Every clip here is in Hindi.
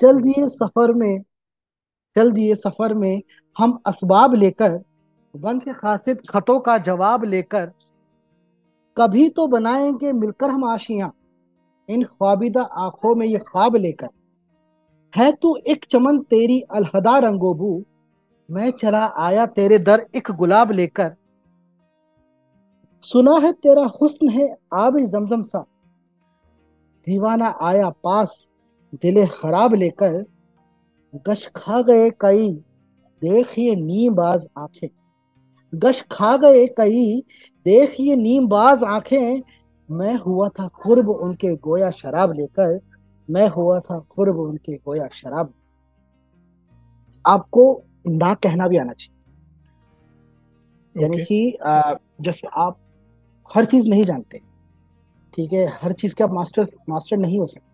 चल दिए सफ़र में, चल दिए सफ़र में, हम असबाब लेकर, वन से खतों का जवाब लेकर, कभी तो बनाएँगे मिलकर हम आशियाँ, इन ख्वाबिदा आँखों में ये ख्वाब लेकर। है तू एक चमन तेरी अलहदा रंगोबू, मैं चला आया तेरे दर एक गुलाब लेकर। सुना है तेरा हुस्न है आब जमजम सा, दीवाना आया पास दिले खराब लेकर गश खा गए कई देखिए नीमबाज आँखें। गश खा गए कई देखिए नीमबाज आँखें। मैं हुआ था खुरब उनके गोया शराब लेकर मैं हुआ था खुरब उनके गोया शराब। आपको ना कहना भी आना चाहिए। okay. यानी कि जैसे आप हर चीज़ नहीं जानते ठीक है? हर चीज़ के आप मास्टर मास्टर नहीं हो सकते।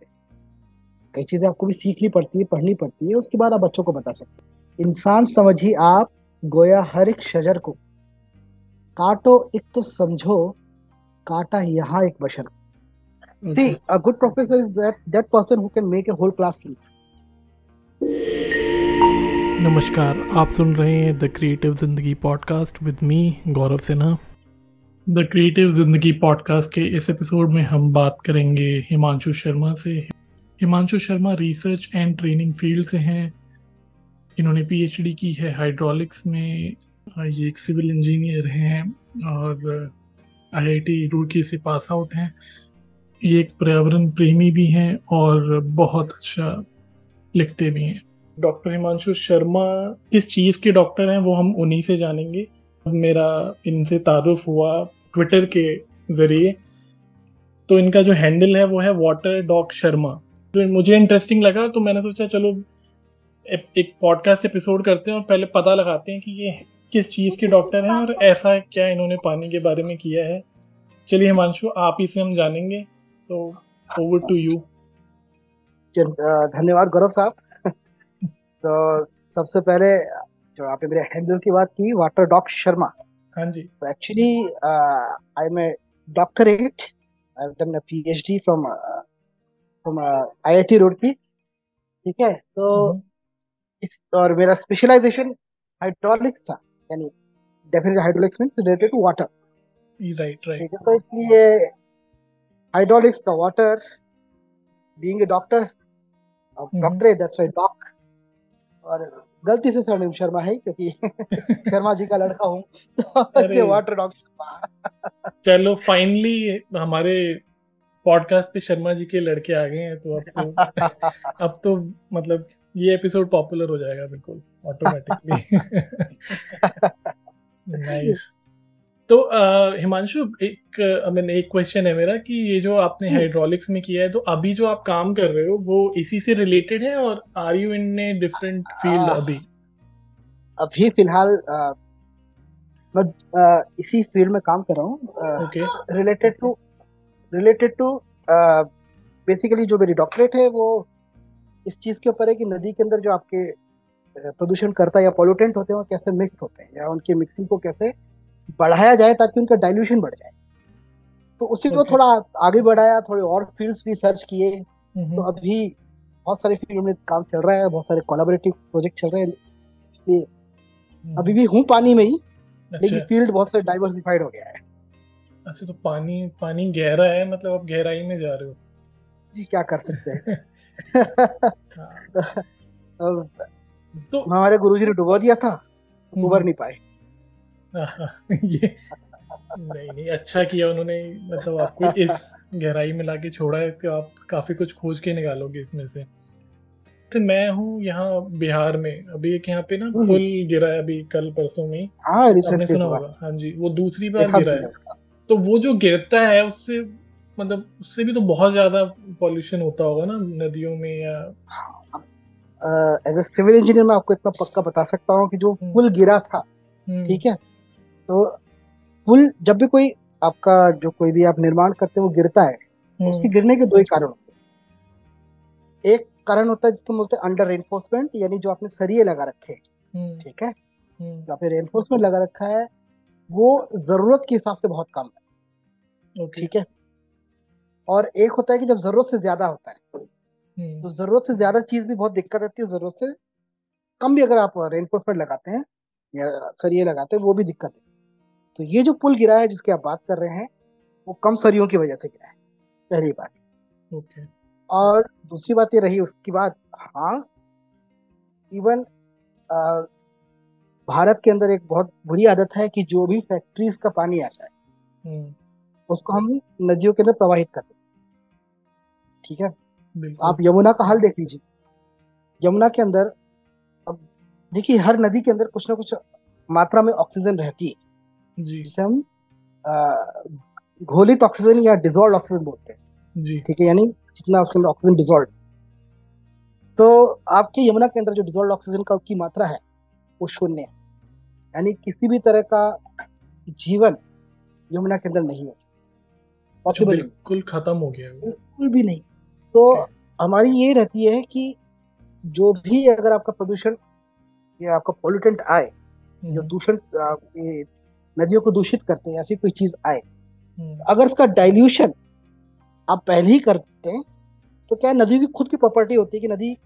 कई चीज़ें आपको भी सीखनी पड़ती है पढ़नी पड़ती है उसके बाद आप बच्चों को बता सकते इंसान समझिए आप गोया हर एक शजर को। काटो एक तो समझो काटा यहाँ एक बशर। See, a good professor is that that person who can make a whole class नमस्कार आप सुन रहे हैं the creative Zindagi podcast with me Gaurav Sinha. The creative Zindagi podcast के इस एपिसोड में हम बात करेंगे हिमांशु शर्मा से। Himanshu Sharma research and training field से हैं। इन्होंने पीएचडी की है हाइड्रोलिक्स में ये एक सिविल इंजीनियर हैं, और आईआईटी रुड़की से पास आउट हैं। ये एक पर्यावरण प्रेमी भी हैं और बहुत अच्छा लिखते भी हैं। डॉक्टर हिमांशु शर्मा, किस चीज़ के डॉक्टर हैं वो हम उन्हीं से जानेंगे। मेरा इनसे तारुफ हुआ ट्विटर के ज़रिए। तो इनका जो हैंडल है वो है वाटर डॉग शर्मा तो मुझे इंटरेस्टिंग लगा तो मैंने सोचा चलो ए, एक पॉडकास्ट एपिसोड करते हैं और पहले पता लगाते हैं कि ये किस चीज़ के डॉक्टर हैं और ऐसा क्या इन्होंने पानी के बारे में किया है। चलिए हिमांशु आप ही से हम जानेंगे तो ओवर टू यू धन्यवाद गौरव साहब। तो सबसे पहले जो आपने मेरे हैंडल की बात की वाटर डॉग शर्मा। हाँ जी। तो actually I am a doctorate I have done a PhD from from IIT Roorkee ठीक है? तो इस और मेरा स्पेशलाइजेशन हाइड्रोलिक्स था यानी definitely hydraulics means related to water right right तो इसलिए water, being a doctor, a mm-hmm. doctorate, that's why doc. और गलती से सरनेम शर्मा है क्योंकि शर्मा जी का लड़का हूँ। तो वाटर डॉग चलो फाइनली हमारे पॉडकास्ट पे शर्मा जी के लड़के आ गए हैं तो अब तो अब तो मतलब ये एपिसोड पॉपुलर हो जाएगा बिल्कुल ऑटोमेटिकली नाइस तो हिमांशु एक मीन एक क्वेश्चन है मेरा कि ये जो आपने हाइड्रोलिक्स में किया है तो अभी जो आप काम कर रहे हो वो इसी से रिलेटेड है और are you in a different field अभी? अभी फ़िलहाल मैं इसी फ़ील्ड में काम कर रहा हूँ। Related to related to basically जो मेरी डॉक्टरेट है वो इस चीज़ के ऊपर है कि नदी के अंदर जो आपके प्रदूषण करता या पॉल्यूटेंट होते हैं वो कैसे मिक्स होते हैं या उनकी मिक्सिंग को कैसे बढ़ाया जाए ताकि उनका डाइल्यूशन बढ़ जाए। तो उसी को थोड़ा आगे बढ़ाया थोड़े और फील्ड्स भी सर्च किए तो अभी बहुत सारे फ़ील्ड में काम चल रहा है बहुत सारे कोलाबोरेटिव प्रोजेक्ट चल रहे हैं। इसलिए हम्म। अभी भी हूँ पानी में ही अच्छा। लेकिन फ़ील्ड बहुत सारे डाइवर्सिफाइड हो गया है। अच्छा तो पानी पानी गहरा है मतलब आप गहराई में जा रहे हो। जी क्या कर सकते हैं? हाँ। तो हमारे गुरुजी ने डुबो दिया था उबर हम्म। नहीं पाए। ये नहीं नहीं अच्छा किया उन्होंने मतलब आपको इस गहराई में लाके छोड़ा है तो आप काफ़ी कुछ खोज के निकालोगे इसमें से। तो मैं हूँ यहाँ बिहार में अभी एक यहाँ पे ना हम्म। पुल गिरा है अभी कल परसों में हाँ, सुना होगा। हाँ जी वो दूसरी बार गिरा है। तो वो जो गिरता है उससे मतलब उससे भी तो बहुत ज़्यादा पॉल्यूशन होता होगा ना नदियों में या एज ए सिविल इंजीनियर मैं आपको इतना पक्का बता सकता हूँ कि जो हम्म। पुल गिरा था हम्म। ठीक है तो पुल जब भी कोई आपका जो कोई भी आप निर्माण करते हैं वो गिरता है तो उसके गिरने के दो ही कारण होते हैं एक कारण होता है जिसको बोलते हैं अंडर रेनफोर्समेंट यानी जो आपने सरिये लगा रखे हम्म। ठीक है हम्म। जो आपने रेनफोर्समेंट लगा रखा है वो ज़रूरत के हिसाब से बहुत कम है। ठीक है? और एक होता है कि जब ज़रूरत से ज़्यादा होता है हम्म। तो ज़रूरत से ज़्यादा चीज़ भी बहुत दिक्कत आती है ज़रूरत से कम भी अगर आप रेनफोर्समेंट लगाते हैं या सरिये लगाते हैं वो भी दिक्कत है। तो ये जो पुल गिरा है जिसकी आप बात कर रहे हैं वो कम सरियों की वजह से गिरा है पहली बात। ओके और दूसरी बात ये रही उसकी बात हाँ इवन भारत के अंदर एक बहुत बुरी आदत है कि जो भी फैक्ट्रीज का पानी आता है हम्म। उसको हम नदियों के अंदर प्रवाहित करते ठीक है? आप यमुना का हाल देख लीजिए। यमुना के अंदर अब देखिए हर नदी के अंदर कुछ ना कुछ मात्रा में ऑक्सीजन रहती है। जिसे हम घोलित ऑक्सीजन या डिजोल्व ऑक्सीजन बोलते हैं। ठीक है? यानी जितना उसके अंदर ऑक्सीजन डिजोल्व तो आपके यमुना के अंदर जो डिजोल्व ऑक्सीजन का की मात्रा है वो शून्य है। यानी किसी भी तरह का जीवन यमुना के अंदर नहीं हो पॉसिबल बिल्कुल खत्म हो गया बिल्कुल भी नहीं। तो हमारी ये रहती है कि जो भी अगर आपका प्रदूषण या आपका पोल्यूटेंट आए जो हम्म। दूषण नदियों को दूषित करते हैं ऐसी कोई चीज़ आए हम्म। अगर उसका डाइल्यूशन आप पहले ही करते हैं तो क्या नदी की खुद की प्रॉपर्टी होती है कि नदी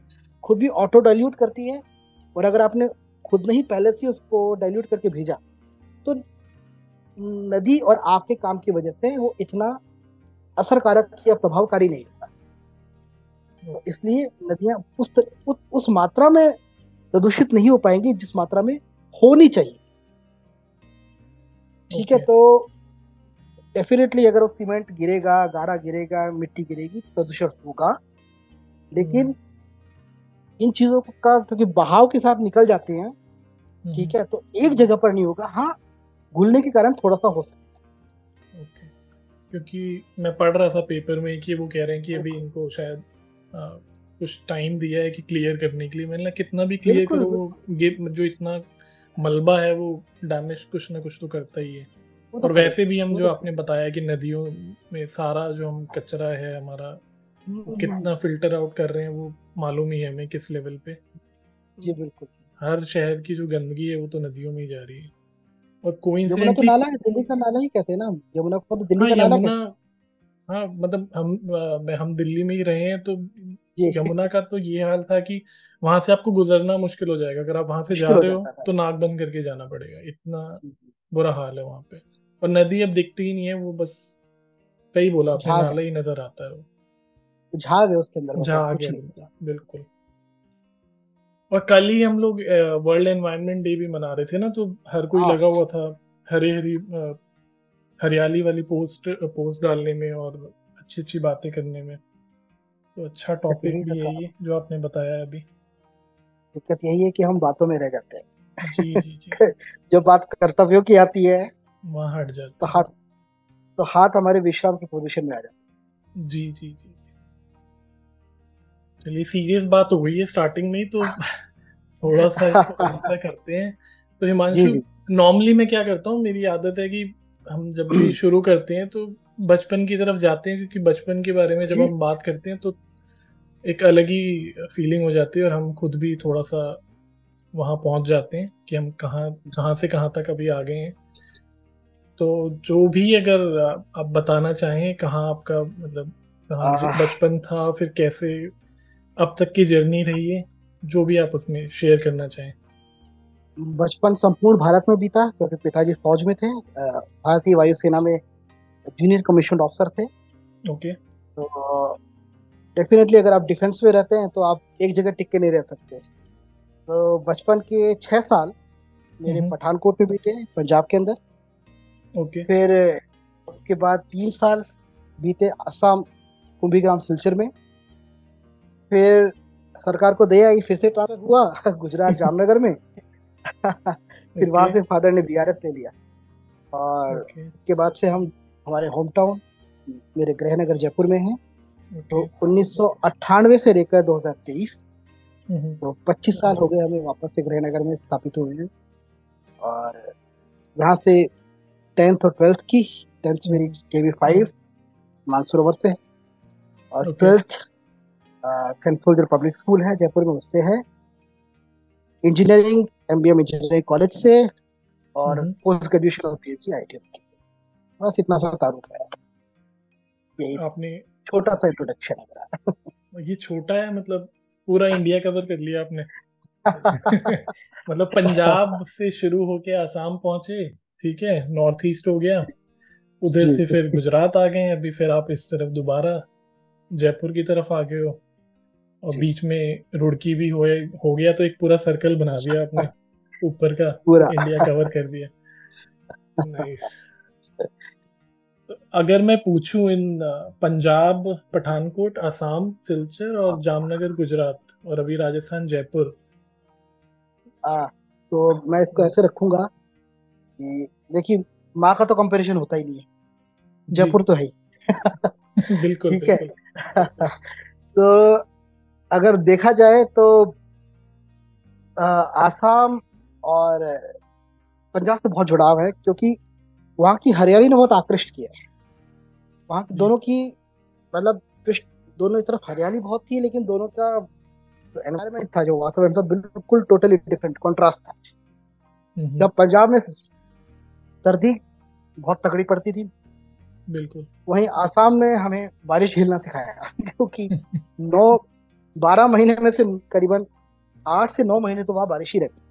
खुद भी ऑटो डाइल्यूट करती है? और अगर आपने खुद नहीं पहले से उसको डाइल्यूट करके भेजा तो नदी और आपके काम की वजह से वो इतना असरकारक या प्रभावकारी नहीं होता तो इसलिए नदियाँ उस, उस उस मात्रा में प्रदूषित नहीं हो पाएँगी जिस मात्रा में होनी चाहिए ठीक है तो डेफिनेटली अगर वो सीमेंट गिरेगा गारा गिरेगा मिट्टी गिरेगी प्रदूषण होगा लेकिन हम्म। इन चीज़ों का क्योंकि बहाव के साथ निकल जाते हैं। ठीक है? तो एक जगह पर नहीं होगा। हाँ घुलने के कारण थोड़ा सा हो सकता है। ओके। क्योंकि मैं पढ़ रहा था पेपर में कि वो कह रहे हैं कि अभी इनको शायद आ, कुछ टाइम दिया है कि क्लियर करने के लिए। मैंने कितना भी क्लियर करो वो जो इतना मलबा है वो डैमेज कुछ ना कुछ तो करता ही है। और तो वैसे भी हम जो तो आपने बताया कि नदियों में सारा जो हम कचरा है हमारा हम्म, कितना फ़िल्टर आउट कर रहे हैं वो मालूम ही है हमें किस लेवल पे। जी बिल्कुल। हर शहर की जो गंदगी है वो तो नदियों में ही जा रही है। और कोई यमुना तो नाला है दिल्ली का नाला ही कहते हैं ना यमुना को तो दिल्ली हाँ, का नाला हाँ। मतलब हम हम दिल्ली में ही रहे हैं तो यमुना का तो ये हाल था कि वहाँ से आपको गुजरना मुश्किल हो जाएगा। अगर आप वहाँ से जा रहे हो तो नाक बंद करके जाना पड़ेगा। इतना बुरा हाल है वहाँ पे। और नदी अब दिखती ही नहीं है वो बस सही बोला आपने नाला ही। नज़र आता है वो। झाग है उसके अंदर झाग है बिल्कुल। और कल ही हम लोग वर्ल्ड एनवायरनमेंट डे भी मना रहे थे ना तो हर कोई हाँ। लगा हुआ था हरी हरी हरियाली वाली पोस्ट पोस्ट डालने में और अच्छी अच्छी बातें करने में। तो अच्छा टॉपिक भी है ये जो आपने बताया अभी। दिक्कत यही है कि हम बातों में रह जाते हैं। जी जी। जी जब बात कर्तव्यों की आती है वहाँ हट जाते तो हाथ तो हाथ हमारे विश्राम की पोजीशन में आ जाते जी जी जी। चलिए सीरियस बात हो गई है स्टार्टिंग में ही तो थोड़ा सा करते हैं। तो हिमांशु नॉर्मली मैं क्या करता हूँ मेरी आदत है कि हम जब भी शुरू करते हैं तो बचपन की तरफ़ जाते हैं क्योंकि बचपन के बारे में जब हम बात करते हैं तो एक अलग ही फीलिंग हो जाती है और हम खुद भी थोड़ा सा वहाँ पहुँच जाते हैं कि हम कहाँ कहाँ से कहाँ तक अभी आ गए हैं। तो जो भी अगर आप बताना चाहें कहाँ आपका मतलब कहाँ बचपन था फिर कैसे अब तक की जर्नी रही है जो भी आप उसमें शेयर करना चाहें। बचपन संपूर्ण भारत में बीता क्योंकि पिताजी फौज में थे भारतीय वायुसेना में जूनियर कमीशन ऑफिसर थे। ओके तो डेफिनेटली अगर आप डिफेंस में रहते हैं तो आप एक जगह टिक के नहीं रह सकते। तो बचपन के छः साल मेरे हम्म। पठानकोट में बीते पंजाब के अंदर। ओके फिर उसके बाद तीन साल बीते असम कुंभीग्राम सिलचर में। फिर सरकार को दे आई फिर से ट्रांसफ़र हुआ गुजरात जामनगर में। फिर वहाँ से फादर ने बीआरएफ ले लिया। और उसके बाद से हम हमारे होम टाउन मेरे गृहनगर जयपुर में है। तो उन्नीस सौ अट्ठानवे से लेकर 2023 हम्म। तो 25 साल हो गए हमें वापस से गृहनगर में स्थापित हुए हैं। और यहाँ से टेंथ और ट्वेल्थ की टेंथ मेरी के वी फाइव मानसरोवर से। और ट्वेल्थ सोल्जर पब्लिक स्कूल है जयपुर में उससे है। इंजीनियरिंग एमबीएम इंजीनियरिंग कॉलेज से और पोस्ट ग्रेजुएशन और पीएचडी आईटी बस इतना सा तारुफ है यही आपने छोटा सा इंट्रोडक्शन है ये छोटा है मतलब पूरा इंडिया कवर कर लिया आपने। मतलब पंजाब से शुरू होके आसाम पहुँचे ठीक है नॉर्थ ईस्ट हो गया। उधर से फिर गुजरात आ गए अभी फिर आप इस तरफ़ दोबारा जयपुर की तरफ़ आ गए हो। और बीच में रुड़की भी हो हो गया तो एक पूरा सर्कल बना दिया आपने। ऊपर का पूरा। इंडिया कवर कर दिया। नाइस तो अगर मैं पूछूँ इन पंजाब पठानकोट असम सिलचर और जामनगर गुजरात और अभी राजस्थान जयपुर। आ, तो मैं इसको ऐसे रखूँगा कि देखिए माँ का तो कंपैरिजन होता ही नहीं है। जयपुर तो है ही। बिल्कुल ठीक है? तो अगर देखा जाए तो आसाम और पंजाब से बहुत जुड़ाव है क्योंकि वहाँ की हरियाली ने बहुत आकृष्ट किया है। वहाँ की दोनों की मतलब दोनों की तरफ़ हरियाली बहुत थी लेकिन दोनों का एनवायरमेंट था जो वातावरण था बिल्कुल टोटली डिफरेंट कॉन्ट्रास्ट था। जब पंजाब में सर्दी बहुत तगड़ी पड़ती थी। बिल्कुल। वहीं आसाम ने हमें बारिश झेलना सिखाया क्योंकि नौ बारह महीने में से करीबन आठ से नौ महीने तो वहाँ बारिश ही रहती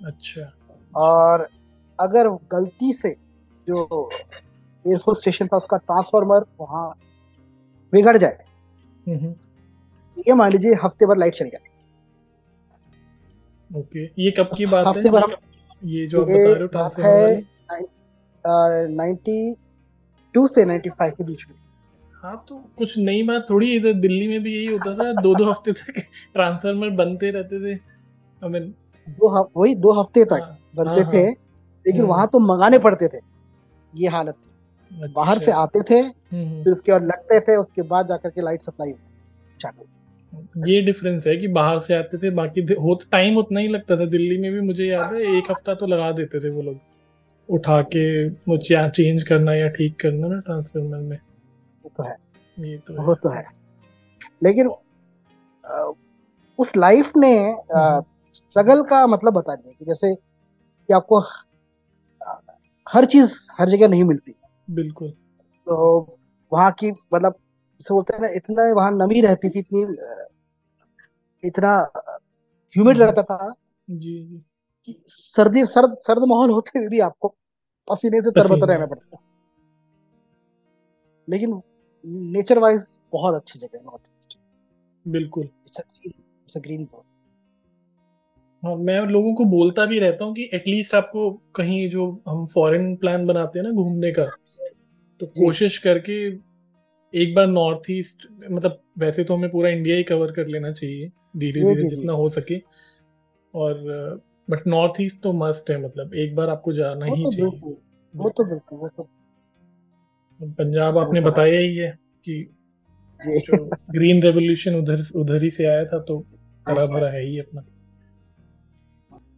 अच्छा। और अगर गलती से जो एयरफोर्स स्टेशन था उसका ट्रांसफार्मर वहाँ बिगड़ जाए ये मान लीजिए हफ़्ते भर लाइट चली जाए ओके ये कब की बात हफ़्ते है भर ये जो आप बता रहे हो ट्रांसफार्मर नाइन्टी टू से नाइन्टी फाइव के बीच में। हाँ तो कुछ नई बात थोड़ी इधर दिल्ली में भी यही होता था दो दो हफ़्ते तक ट्रांसफार्मर बनते रहते थे। हमें दो वही दो हफ़्ते तक हाँ, बनते हाँ, थे हाँ, लेकिन वहाँ तो मंगाने पड़ते थे ये हालत थी। अच्छा। बाहर से आते थे हम्म, हम्म। फिर उसके बाद लगते थे उसके बाद जाकर के लाइट सप्लाई चालू। ये डिफरेंस है कि बाहर से आते थे बाकी हो टाइम उतना ही लगता था। दिल्ली में भी मुझे याद है एक हफ़्ता तो लगा देते थे वो लोग। उठा के वो चेंज करना या ठीक करना ना ट्रांसफार्मर में। वो तो है। ये तो वो तो है। लेकिन उस लाइफ ने स्ट्रगल हम्म। का मतलब बता दिया कि जैसे कि आपको हर चीज़ हर जगह नहीं मिलती। बिल्कुल। तो वहाँ की मतलब जैसे बोलते हैं ना इतना वहाँ नमी रहती थी इतनी इतना ह्यूमिड। रहता था जी कि सर्दी सर्द सर्द माहौल होते हुए भी आपको पसीने से तरबतर रहना पड़ता लेकिन नेचर वाइज बहुत अच्छी जगह है नॉर्थ ईस्ट बिल्कुल। ग्रीन हाँ मैं लोगों को बोलता भी रहता हूँ कि एटलीस्ट आपको कहीं जो हम फॉरेन प्लान बनाते हैं ना घूमने का तो कोशिश करके एक बार नॉर्थ ईस्ट मतलब वैसे तो हमें पूरा इंडिया ही कवर कर लेना चाहिए धीरे धीरे जितना हो सके। और बट नॉर्थ ईस्ट तो मस्ट है मतलब एक बार आपको जाना ही तो चाहिए। वो तो बिल्कुल वो तो पंजाब आपने बताया ही है कि जो ग्रीन रेवोल्यूशन उधर उधर ही से आया था तो हरा भरा है ही अपना।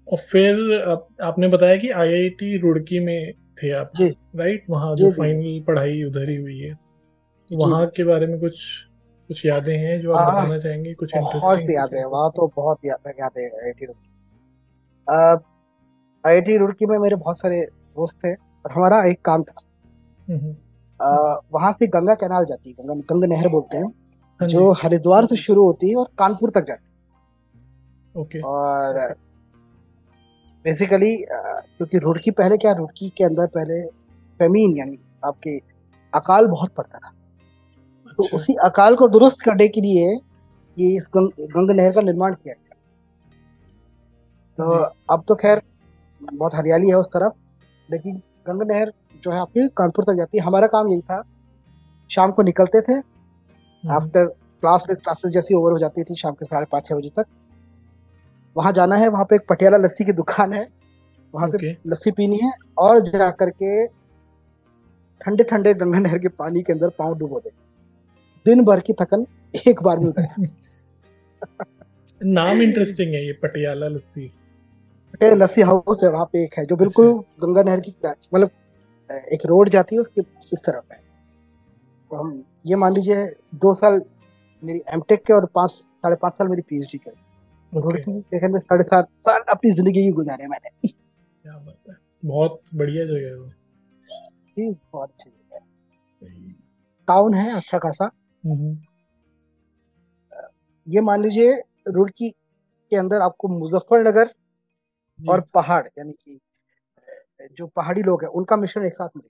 और फिर आप, आपने बताया कि आईआईटी रुड़की में थे आप राइट? वहाँ जो फाइनल पढ़ाई उधर ही हुई है। तो वहाँ के बारे में कुछ कुछ यादें हैं जो आप बताना चाहेंगे? कुछ बहुत यादें हैं। वहाँ तो बहुत यादें आईआईटी रुड़की आईआईटी रुड़की में मेरे बहुत सारे दोस्त थे और हमारा एक काम था। वहाँ से गंगा कैनाल जाती है गंगा गंगा नहर बोलते हैं हाँ जो हरिद्वार से शुरू होती है और कानपुर तक जाती है। ओके। और बेसिकली क्योंकि रुड़की पहले क्या रुड़की के अंदर पहले फेमीन यानी आपके अकाल बहुत पड़ता था। तो अच्छा। तो उसी अकाल को दुरुस्त करने के लिए ये इस गंग, गंगा नहर का निर्माण किया गया। तो अब तो खैर बहुत हरियाली है उस तरफ़ लेकिन गंगा नहर जो है आपकी कानपुर तक जाती है। हमारा काम यही था शाम को निकलते थे आफ्टर क्लास क्लासेस जैसी ओवर हो जाती थी शाम के साढ़े पाँच छः बजे तक। वहाँ जाना है वहाँ पे एक पटियाला लस्सी की दुकान है वहाँ okay. से लस्सी पीनी है और जा करके ठंडे ठंडे गंगा नहर के पानी के अंदर पाँव डुबो दे। दिन भर की थकन एक बार में उतर नाम इंटरेस्टिंग है ये पटियाला लस्सी। लस्सी हाउस है वहाँ पे एक है जो बिल्कुल अच्छा। गंगा नहर की मतलब एक रोड जाती है उसके इस तरफ़ है। तो हम ये मान लीजिए दो साल मेरी एमटेक के और पाँच साढ़े पाँच साल मेरी पीएचडी के। सेकंड में साढ़े सात साल अपनी ज़िंदगी ही गुजारे मैंने। क्या बात है। बहुत बढ़िया जगह है वो। जी बहुत अच्छी जगह है। टाउन है अच्छा खासा। हम्म। ये मान लीजिए रुड़की के अंदर आपको मुजफ्फरनगर और पहाड़ यानी कि जो पहाड़ी लोग हैं उनका मिश्रण एक साथ मिले।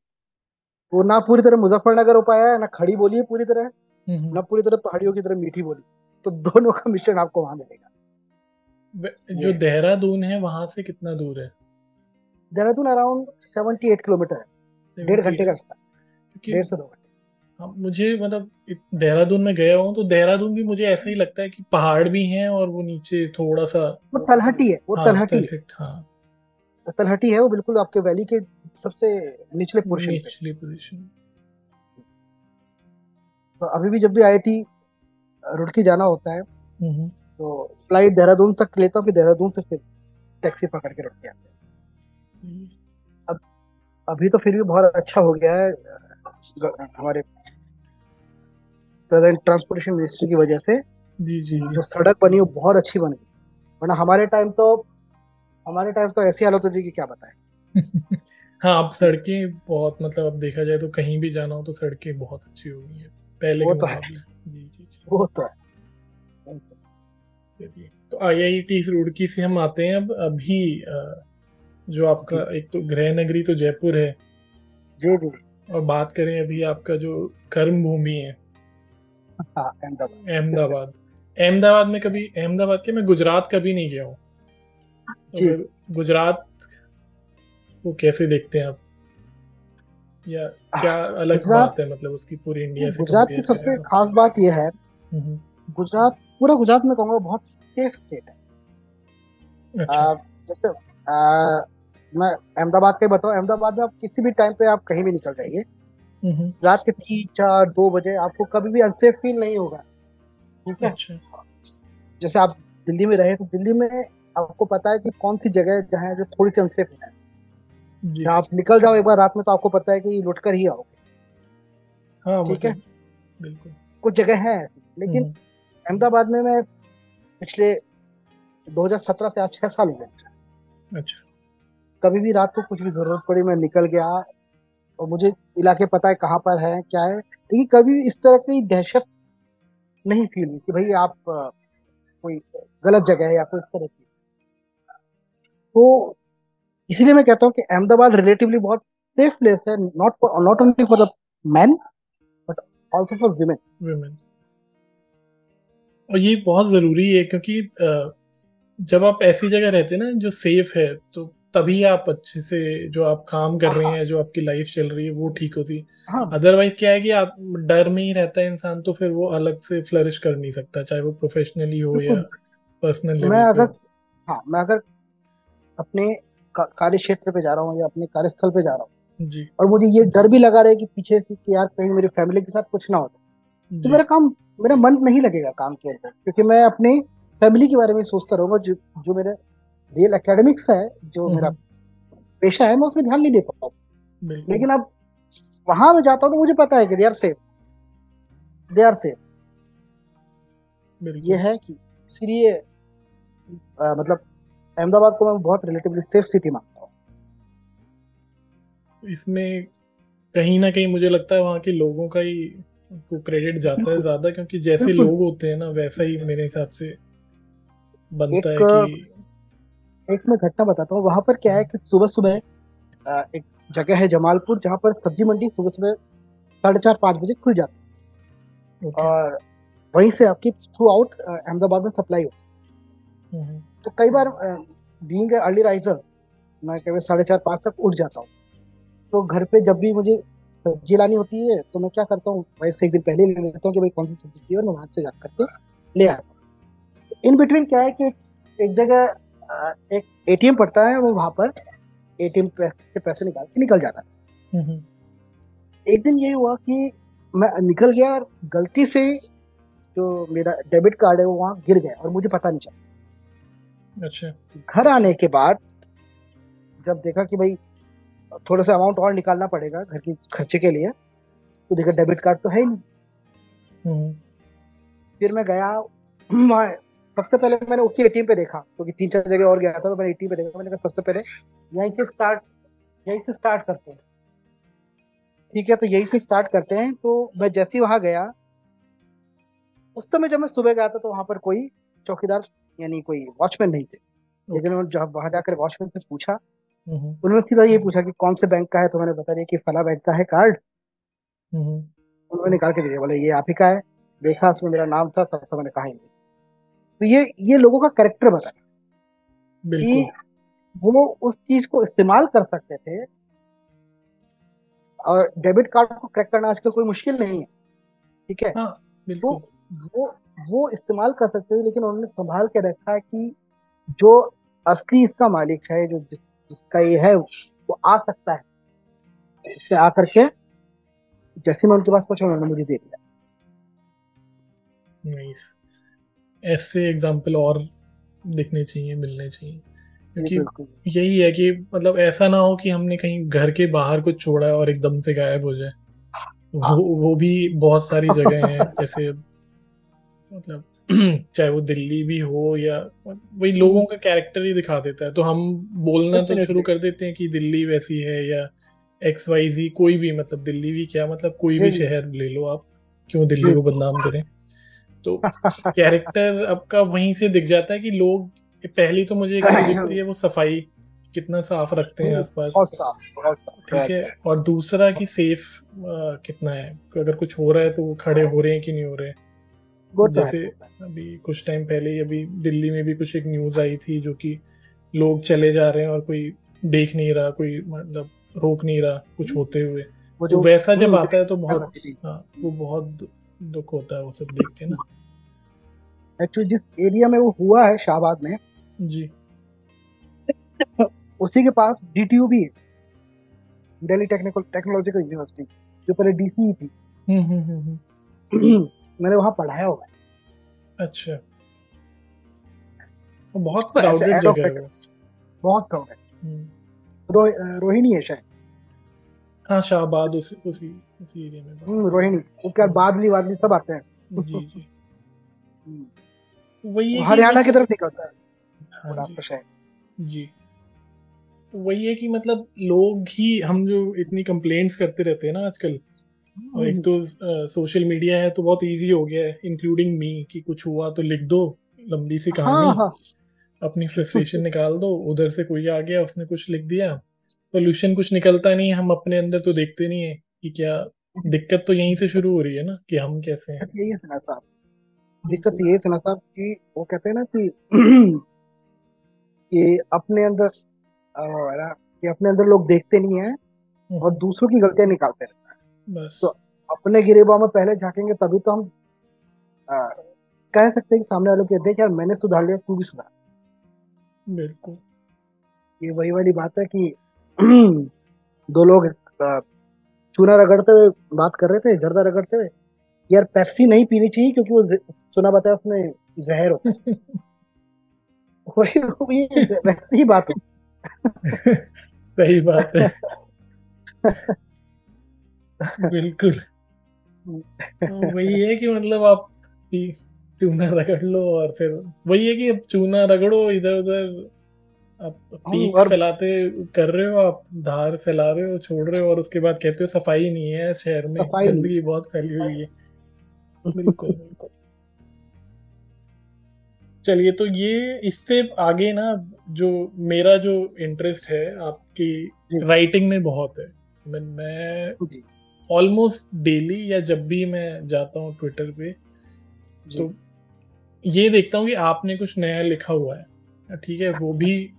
वो ना पूरी तरह मुजफ्फरनगर हो पाया है ना खड़ी बोली है पूरी तरह ना पूरी तरह पहाड़ियों की तरह मीठी बोली। तो दोनों का मिश्रण आपको वहाँ मिलेगा। जो देहरादून है वहाँ से कितना दूर है? Dehradun around seventy eight kilometre है। डेढ़ घंटे का रास्ता। डेढ़ से दो घंटे। हाँ मुझे मतलब देहरादून में गया हूँ तो देहरादून भी मुझे ऐसा ही लगता है कि पहाड़ भी हैं और वो नीचे थोड़ा सा वो तलहटी है वो हाँ, तलहटी हाँ। तलहटी है। वो बिल्कुल आपके वैली के सबसे निचले पोर्शन निचले पोजीशन तो अभी भी जब भी आई रुड़की जाना होता है हम्म, हम्म। तो फ़्लाइट देहरादून तक लेता हूँ फिर देहरादून से फिर टैक्सी पकड़ के रुड़की आते हैं। हम्म। अब अभी तो फिर भी बहुत अच्छा हो गया है हमारे प्रेजेंट ट्रांसपोर्टेशन मिनिस्ट्री की वजह से जी जी। जो सड़क बनी वो बहुत अच्छी बन गई। वरना हमारे टाइम तो हमारे टाइम तो ऐसी हालत हो जी क्या बताएँ? हाँ अब सड़कें बहुत मतलब अब देखा जाए तो कहीं भी जाना हो तो सड़कें बहुत अच्छी हो गई है। पहले वो तो है। जी जी वो तो है। तो आई आई टी रुड़की से हम आते हैं। अब अभी जो आपका एक तो गृह नगरी तो जयपुर है। जी जी। और बात करें अभी आपका जो कर्म भूमि हाँ, अहमदाबाद। अहमदाबाद। में कभी अहमदाबाद के मैं गुजरात कभी नहीं गया हूँ। तो गुजरात को कैसे देखते हैं आप? या क्या अलग बात है मतलब उसकी पूरी इंडिया से गुजरात की सबसे खास बात यह है। गुजरात पूरा गुजरात में कहूँगा बहुत सेफ़ स्टेट है। अच्छा। जैसे मैं अहमदाबाद का ही बताऊँ अहमदाबाद में आप किसी भी टाइम पे आप कहीं भी निकल जाइए रात के तीन चार दो बजे आपको कभी भी अनसेफ फील नहीं होगा। ठीक है? अच्छा। जैसे आप दिल्ली में रहे तो दिल्ली में आपको पता है कि कौन सी जगह जहाँ है जो थोड़ी सी अनसेफ है? जहाँ आप निकल जाओ एक बार रात में तो आपको पता है कि लुट कर ही आओगे। हाँ, ठीक है? बिल्कुल। कुछ जगह है लेकिन अहमदाबाद में मैं पिछले 2017 से आज छह साल हो गए। अच्छा। कभी भी रात को कुछ भी ज़रूरत पड़ी मैं निकल गया और मुझे इलाके पता है कहाँ पर है, क्या है। लेकिन कभी इस तरह की दहशत नहीं फील हुई कि भाई आप कोई गलत जगह है या कोई इस तरह की। तो इसीलिए मैं कहता हूँ कि अहमदाबाद रिलेटिवली बहुत सेफ़ प्लेस है not not only for the man but also for women women और ये बहुत ज़रूरी है, क्योंकि जब आप ऐसी जगह रहते हैं ना जो सेफ़ है तो तभी आप अच्छे से जो आप काम कर रहे हैं। जो आपकी लाइफ चल रही है वो ठीक होती अदरवाइज़ हाँ। क्या है कि आप डर में ही रहता है इंसान तो फिर वो अलग से फ्लरिश कर नहीं सकता चाहे वो प्रोफेशनली हो या पर्सनली मैं अगर हाँ। मैं अगर अपने कार्य क्षेत्र पे जा रहा हूँ या अपने कार्यस्थल पे जा रहा हूँ जी। और मुझे ये डर भी लगा रहा है कि पीछे से कि यार कहीं मेरी फैमिली के साथ कुछ ना हो तो मेरा काम मेरा मन नहीं लगेगा काम के अंदर क्योंकि मैं अपने फैमिली के बारे में सोचता रहूँगा जो जो मेरे रियल एकेडमिक्स है जो मेरा पेशा है मैं उसमें ध्यान नहीं दे पाता लेकिन अब वहाँ में जाता हूँ तो मुझे पता है कि they are safe they are safe ये है कि इसीलिए मतलब अहमदाबाद को मैं बहुत रिलेटिवली सेफ़ सिटी मानता हूँ। इसमें कहीं ना कहीं मुझे लगता है वहाँ के लोगों का ही को क्रेडिट जाता है ज़्यादा क्योंकि जैसे लोग होते हैं ना वैसा ही मेरे हिसाब से बनता है कि एक मैं घटना बताता हूँ। वहाँ पर क्या है कि सुबह सुबह एक जगह है जमालपुर जहाँ पर सब्ज़ी मंडी सुबह सुबह साढ़े चार पाँच बजे खुल जाती है। और वहीं से आपकी थ्रू आउट अहमदाबाद में सप्लाई होती है। हम्म, हम्म। तो कई बार बींग अर्ली राइजर मैं कभी साढ़े चार पाँच तक उठ जाता हूँ। तो घर पे जब भी मुझे सब्ज़ी लानी होती है तो मैं क्या करता हूँ वैसे एक दिन पहले ले लेता हूँ कि भाई कौन सी सब्ज़ी चाहिए और मैं वहाँ से जा करके ले आता हूँ। इन बिटवीन क्या है कि एक जगह एक एटीएम पड़ता है वो वहाँ पर एटीएम से पैसे निकाल के निकल जाता है हम्म, हम्म। एक दिन ये हुआ कि मैं निकल गया और गलती से जो मेरा डेबिट कार्ड है वो वहाँ गिर गया और मुझे पता नहीं चला अच्छा घर आने के बाद जब देखा कि भाई थोड़ा सा अमाउंट और निकालना पड़ेगा घर के खर्चे के लिए तो देखा डेबिट कार्ड तो है ही नहीं हम्म। फिर मैं गया वहाँ सबसे पहले मैंने उसी एटीएम पे देखा क्योंकि तो तीन चार जगह और गया था तो मैंने एटीएम पे देखा। मैंने कहा सबसे पहले यहीं से स्टार्ट यहीं से स्टार्ट करते हैं। ठीक है तो यहीं से स्टार्ट करते हैं। तो मैं जैसे ही वहाँ गया उस समय जब मैं सुबह गया था तो वहाँ पर कोई चौकीदार यानी कोई वॉचमैन नहीं थे। लेकिन जब वहाँ जाकर वॉचमैन से पूछा उन्होंने सीधा ये पूछा कि कौन से बैंक का है तो मैंने बता दिया कि फला बैंक का है कार्ड उन्होंने निकाल के दिया बोले ये आप ही का है। देखा उसमें मेरा नाम था तब तो मैंने कहा ही तो ये ये लोगों का करेक्टर बताया कि वो उस चीज़ को इस्तेमाल कर सकते थे और डेबिट कार्ड को क्रैक करना आजकल कोई मुश्किल नहीं है ठीक है? हाँ, वो वो वो इस्तेमाल कर सकते थे लेकिन उन्होंने संभाल के रखा कि जो असली इसका मालिक है जो जिस जिसका ये है वो आ सकता है। इससे आकर के जैसे मैं उनके पास पहुँचा उन्होंने मुझे दे दिया। नाइस ऐसे एग्ज़ाम्पल और दिखने चाहिए मिलने चाहिए। क्योंकि यही है कि मतलब ऐसा ना हो कि हमने कहीं घर के बाहर कुछ छोड़ा है और एकदम से गायब हो जाए। वो वो भी बहुत सारी जगह हैं जैसे मतलब चाहे वो दिल्ली भी हो या वही लोगों का कैरेक्टर ही दिखा देता है। तो हम बोलना तो शुरू कर देते हैं कि दिल्ली वैसी है या एक्स वाई जी कोई भी मतलब दिल्ली भी क्या मतलब कोई भी शहर ले लो आप। क्यों दिल्ली को बदनाम करें? तो कैरेक्टर आपका वहीं से दिख जाता है कि लोग पहली तो मुझे दिखती है वो सफ़ाई कितना साफ़ रखते हैं आसपास। ठीक है। और दूसरा कि सेफ़ कितना है? अगर कुछ हो रहा है तो वो खड़े हो रहे हैं कि नहीं हो रहे हैं? तो जैसे अभी कुछ टाइम पहले अभी दिल्ली में भी कुछ एक न्यूज़ आई थी जो कि लोग चले जा रहे हैं और कोई देख नहीं रहा कोई मतलब रोक नहीं रहा कुछ हम्म। होते हुए। तो वैसा जब आता है तो बहुत हाँ वो बहुत दुख होता है वो सब देख के ना। एक्चुअली जिस एरिया में वो हुआ है शाहबाद में जी। उसी के पास डीटीयू भी है। दिल्ली टेक्निकल टेक्नोलॉजिकल यूनिवर्सिटी जो पहले डीसी थी। हम्म, हम्म, हम्म, मैंने वहाँ पढ़ाया हुआ है। अच्छा। बहुत क्राउडेड जगह है बहुत क्राउडेड रो, रोहिणी है शायद। हाँ शाहबाद उसी उसी उसी एरिया में रोहिणी उसके बाद बादली वादली सब आते हैं। जी जी। वही हरियाणा की तरफ़ निकलता है। हाँ जी। जी। वही है कि मतलब लोग ही हम जो इतनी कंप्लेंट्स करते रहते हैं ना आजकल और एक तो सोशल मीडिया है तो बहुत इजी हो गया है इंक्लूडिंग मी कि कुछ हुआ तो लिख दो लंबी सी कहानी। हाँ, हाँ. अपनी फ्रस्ट्रेशन निकाल दो उधर से कोई आ गया उसने कुछ लिख दिया। सोल्यूशन कुछ निकलता नहीं हम अपने अंदर तो देखते नहीं है कि क्या दिक्कत तो यहीं से शुरू हो रही है ना कि हम कैसे हैं। यही है साहब। दिक्कत ये है ना साहब कि वो कहते हैं ना कि कि अपने अंदर कि अपने अंदर लोग देखते नहीं है हम्म। और दूसरों की गलतियाँ निकालते रहते हैं। तो अपने गिरेबा में पहले झाकेंगे तभी तो हम आ, कह सकते हैं कि सामने वालों के देख यार मैंने सुधार लिया तू भी सुधार। बिल्कुल। ये वही वाली बात है कि दो लोग चूना रगड़ते हुए बात कर रहे थे, जर्दा रगड़ते हुए। यार, पेप्सी नहीं पीनी चाहिए क्योंकि वो सुना बताया उसमें जहर होता है। वही वैसी ही बात सही बात है। बिल्कुल। तो वही है कि मतलब आप चूना रगड़ लो और फिर, वही है कि अब चूना रगड़ो इधर उधर पीक और फैलाते कर रहे हो आप धार फैला रहे हो छोड़ रहे हो और उसके बाद कहते हो सफ़ाई नहीं है शहर में गंदगी बहुत फैली हुई है। बिल्कुल बिल्कुल। चलिए तो ये इससे आगे ना जो मेरा जो इंटरेस्ट है आपकी राइटिंग में बहुत है। मैं मैं ऑलमोस्ट डेली या जब भी मैं जाता हूँ ट्विटर पे तो ये देखता हूँ कि आपने कुछ नया लिखा हुआ है। ठीक है वो भी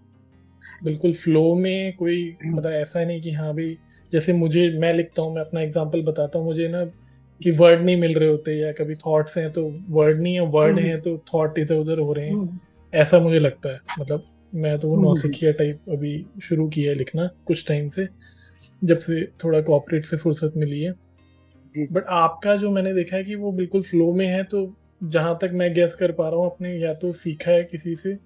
बिल्कुल फ्लो में कोई मतलब ऐसा नहीं कि हाँ भाई जैसे मुझे मैं लिखता हूँ मैं अपना एग्ज़ाम्पल बताता हूँ मुझे ना कि वर्ड नहीं मिल रहे होते या कभी थॉट्स हैं तो वर्ड नहीं है वर्ड हम्म। है तो थॉट इधर उधर हो रहे हैं हम्म। ऐसा मुझे लगता है मतलब मैं तो वो हम्म। नौसिखिया टाइप अभी शुरू किया है लिखना कुछ टाइम से जब से थोड़ा कॉपरेट से फुर्सत मिली है बट आपका जो मैंने देखा है कि वो बिल्कुल फ्लो में है तो जहाँ तक मैं गैस कर पा रहा हूँ अपने या तो सीखा है किसी से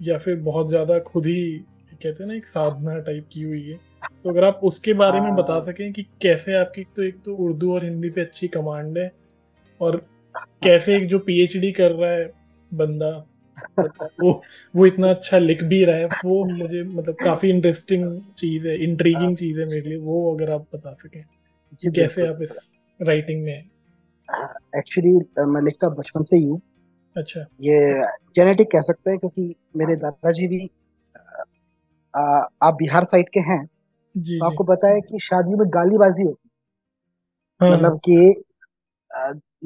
या फिर बहुत ज़्यादा खुद ही कहते हैं ना एक साधना टाइप की हुई है। तो अगर आप उसके बारे में बता हाँ। सकें कि कैसे आपकी तो एक तो उर्दू और हिंदी पे अच्छी कमांड है और कैसे एक जो पीएचडी कर रहा है बंदा वो वो इतना अच्छा लिख भी रहा है वो मुझे मतलब काफ़ी इंटरेस्टिंग चीज़ है इंट्रीगिंग हाँ। चीज़ है मेरे लिए वो अगर आप बता सकें कैसे आप इस राइटिंग में एक्चुअली मैं लिखता बचपन से ही हूँ। अच्छा। ये जेनेटिक कह सकते हैं क्योंकि मेरे दादाजी भी आ, आप बिहार साइड के हैं जी तो आपको पता है कि शादी में गालीबाजी होती हाँ मतलब कि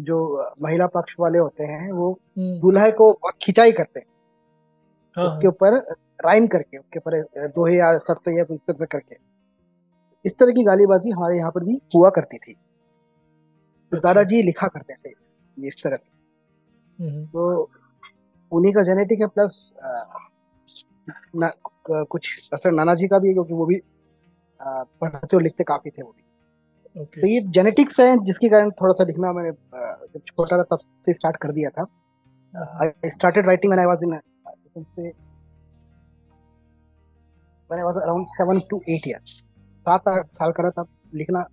जो महिला पक्ष वाले होते हैं वो हम्म। दूल्हे को खिंचाई करते हैं हाँ, उसके हाँ। ऊपर राइम करके उसके ऊपर दोहे या सत्य या कुछ तरह करके इस तरह की गालीबाजी हमारे यहाँ पर भी हुआ करती थी तो। दादाजी लिखा करते थे इस तरह से हम्म। तो उन्हीं का जेनेटिक है प्लस ना, कुछ असर नाना जी का भी है क्योंकि वो भी पढ़ते और लिखते काफ़ी थे वो भी। Okay. तो ये जेनेटिक्स है जिसके कारण थोड़ा सा लिखना मैंने जब छोटा था तब से स्टार्ट कर दिया था। I started writing when I was in when I was around 7 to 8 years सात आठ साल का था लिखना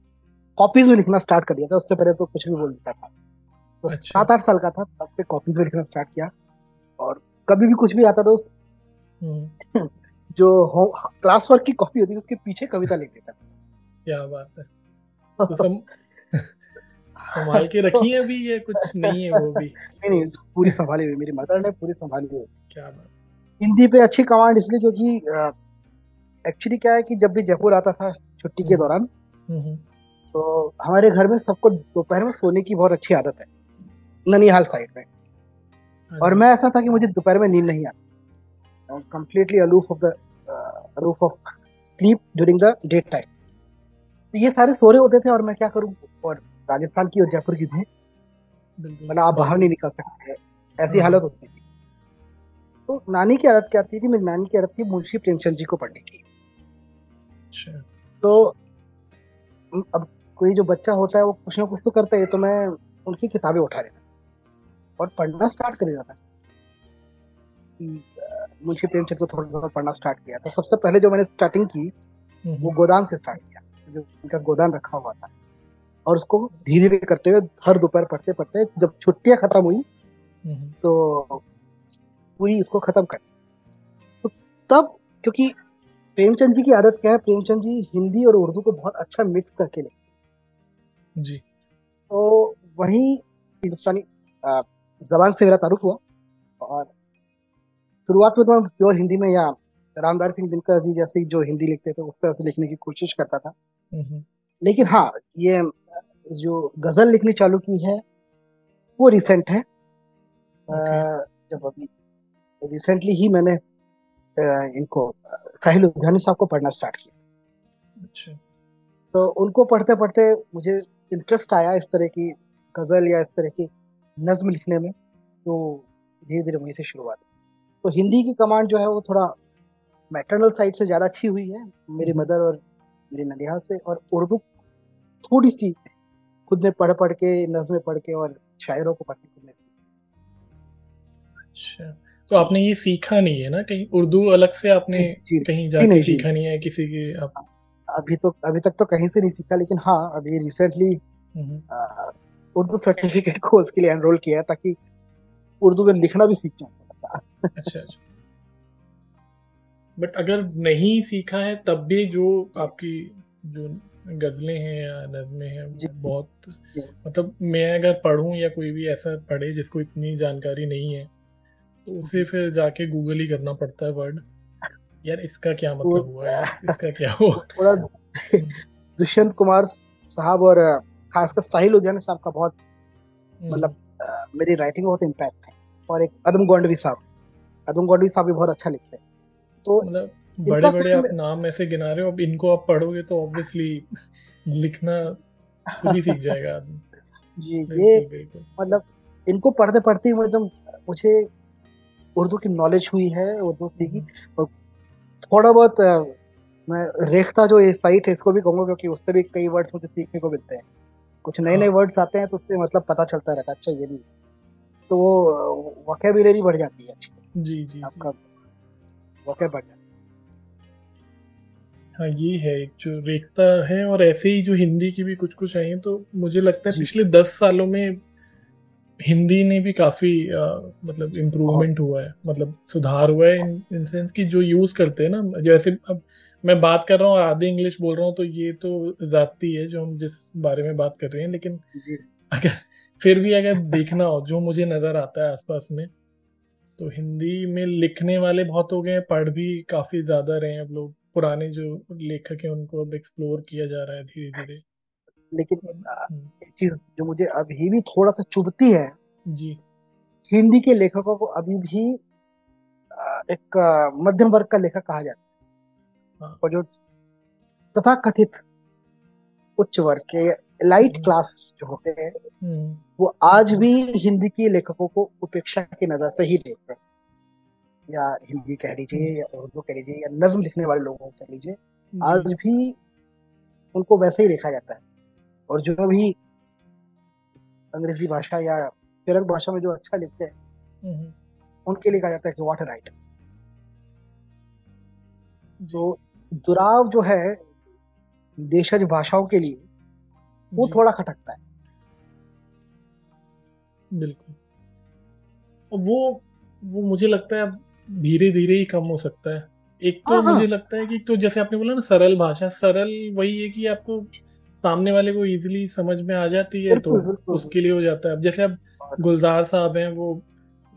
कॉपीज में लिखना स्टार्ट कर दिया था। उससे पहले तो कुछ भी बोल देता था। तो अच्छा। सात आठ साल का था तब से कॉपीज में लिखना स्टार्ट किया। कभी भी कुछ भी आता तो हम्म। जो क्लास वर्क की कॉपी होती थी उसके पीछे कविता लिख देता क्या बात है। तो सम... संभाल के रखी है अभी ये? कुछ नहीं है वो भी। नहीं नहीं पूरी संभाली हुई मेरी मदर ने पूरी संभाली हुई। क्या बात हिंदी पे अच्छी कमांड इसलिए क्योंकि एक्चुअली क्या है कि जब भी जयपुर आता था छुट्टी के हम्म। दौरान हम्म। तो हमारे घर में सबको दोपहर में सोने की बहुत अच्छी आदत है ननिहाल साइड में। और मैं ऐसा था कि मुझे दोपहर में नींद नहीं आती। Completely aloof of the aloof of sleep during the day time तो ये सारे सो रहे होते थे और मैं क्या करूँ? और राजस्थान की और जयपुर की थे। मतलब आप बाहर नहीं निकल सकते। ऐसी हाँ। हालत होती थी। तो नानी की आदत क्या थी? मेरी नानी की आदत थी मुंशी प्रेमचंद जी को पढ़ने की। अच्छा। तो अब कोई जो बच्चा होता है वो कुछ ना कुछ तो करता है तो मैं उनकी किताबें उठा लेता और पढ़ना स्टार्ट कर देता था? मुंशी प्रेमचंद को थोड़ा थोड़ा पढ़ना स्टार्ट किया था। सबसे पहले जो मैंने स्टार्टिंग की हम्म, वो। गोदाम से स्टार्ट किया। जो उनका गोदाम रखा हुआ था। और उसको धीरे धीरे करते हुए हर दोपहर पढ़ते पढ़ते जब छुट्टियाँ खत्म हुई हम्म, तो पूरी इसको खत्म कर तो तब क्योंकि प्रेमचंद जी की आदत क्या है? प्रेमचंद जी हिंदी और उर्दू को बहुत अच्छा मिक्स करके लिखते जी। तो वही हिंदुस्तानी जबान से मेरा तारुफ हुआ और शुरुआत में तो मैं प्योर हिंदी में या रामदार सिंह दिनकर जी जैसे जो हिंदी लिखते थे उस तरह से लिखने की कोशिश करता था। लेकिन हाँ ये जो गज़ल लिखनी चालू की है वो रिसेंट है। okay. जब अभी रिसेंटली ही मैंने इनको साहिल लुधियानी साहब को पढ़ना स्टार्ट किया। अच्छा। तो उनको पढ़ते पढ़ते मुझे इंटरेस्ट आया इस तरह की गज़ल या इस तरह की नज्म लिखने में तो धीरे धीरे वहीं से शुरुआत तो हिंदी की कमांड जो है वो थोड़ा मैटरनल साइड से ज़्यादा अच्छी हुई है मेरी मदर हम्म। और मेरी ननिहाल से और उर्दू थोड़ी सी खुद में पढ़ पढ़ के नज्में पढ़ के और शायरों को पढ़ के खुद में अच्छा तो आपने ये सीखा नहीं है ना कहीं? उर्दू अलग से आपने कहीं जाके नहीं सीखा नहीं है किसी के आप? अभी तो अभी तक तो कहीं से नहीं सीखा लेकिन हाँ अभी रिसेंटली। उर्दू सर्टिफिकेट को उसके लिए एनरोल किया ताकि उर्दू में लिखना भी सीख जाऊँ। अच्छा अच्छा। बट अगर नहीं सीखा है तब भी जो आपकी जो गजलें हैं या नज़में हैं बहुत मतलब मैं अगर पढ़ूं या कोई भी ऐसा पढ़े जिसको इतनी जानकारी नहीं है तो उसे फिर जाके गूगल ही करना पड़ता है वर्ड यार इसका क्या मतलब हुआ यार? इसका क्या हुआ? थोड़ा दुष्यंत कुमार साहब और खासकर साहिल लुधियाना साहब का बहुत हम्म। मतलब मेरी राइटिंग बहुत इम्पैक्ट है। और एक अदम गोंडवी साहब। अदम गोंडवी साहब भी बहुत अच्छा लिखते हैं। तो मतलब बड़े बड़े आप नाम ऐसे गिना रहे हो अब इनको आप पढ़ोगे तो ऑब्वियसली लिखना खुद ही सीख जाएगा आदमी। जी ये मतलब इनको पढ़ते पढ़ते मतलब मुझे उर्दू की नॉलेज हुई है उर्दू सीखी। और थोड़ा बहुत मैं रेखता जो ये साइट है इसको भी कहूँगा क्योंकि उससे भी कई वर्ड्स मुझे सीखने को मिलते हैं। कुछ नए नए वर्ड्स। आते हैं तो उससे मतलब पता चलता रहता है अच्छा ये भी तो वो वोकेबुलरी बढ़ जाती है अच्छी। जी जी आपका वोके बढ़ जाता हाँ। ये है जो रेखता है और ऐसे ही जो हिंदी की भी कुछ कुछ आई है तो मुझे लगता है पिछले दस सालों में हिंदी ने भी काफ़ी मतलब इम्प्रूवमेंट हुआ है मतलब सुधार हुआ है इन इन सेंस कि जो यूज़ करते हैं ना जैसे अब मैं बात कर रहा हूँ आधी इंग्लिश बोल रहा हूँ तो ये तो ज़ाती है जो हम जिस बारे में बात कर रहे हैं लेकिन अगर फिर भी अगर देखना हो जो मुझे नज़र आता है आसपास में तो हिंदी में लिखने वाले बहुत हो गए हैं पढ़ भी काफ़ी ज़्यादा रहे हैं अब लोग पुराने जो लेखक हैं उनको अब एक्सप्लोर किया जा रहा है धीरे धीरे लेकिन हम्म। एक चीज़ जो मुझे अभी भी थोड़ा सा चुभती है जी हिंदी के लेखकों को अभी भी एक मध्यम वर्ग का लेखक कहा जाता है हाँ। और जो तथा कथित उच्च वर्ग के लाइट हम्म। क्लास जो होते हैं हम्म। वो आज भी हिंदी के लेखकों को उपेक्षा की नज़र से ही देखते हैं। या हिंदी कह लीजिए या उर्दू कह लीजिए या नज्म लिखने वाले लोगों को कह लीजिए आज भी उनको वैसे ही देखा जाता है। और जो भी अंग्रेज़ी भाषा या फिर भाषा में जो अच्छा लिखते हैं हम्म। उनके लिए कहा जाता है कि वाटर राइट जो। दुराव जो है देशज भाषाओं के लिए वो थोड़ा खटकता है। बिल्कुल। वो वो मुझे लगता है धीरे धीरे ही कम हो सकता है। एक तो हाँ, हाँ। मुझे लगता है कि तो जैसे आपने बोला ना सरल भाषा सरल वही है कि आपको सामने वाले को इजीली समझ में आ जाती है तो उसके लिए हो जाता है। अब जैसे अब गुलजार साहब हैं वो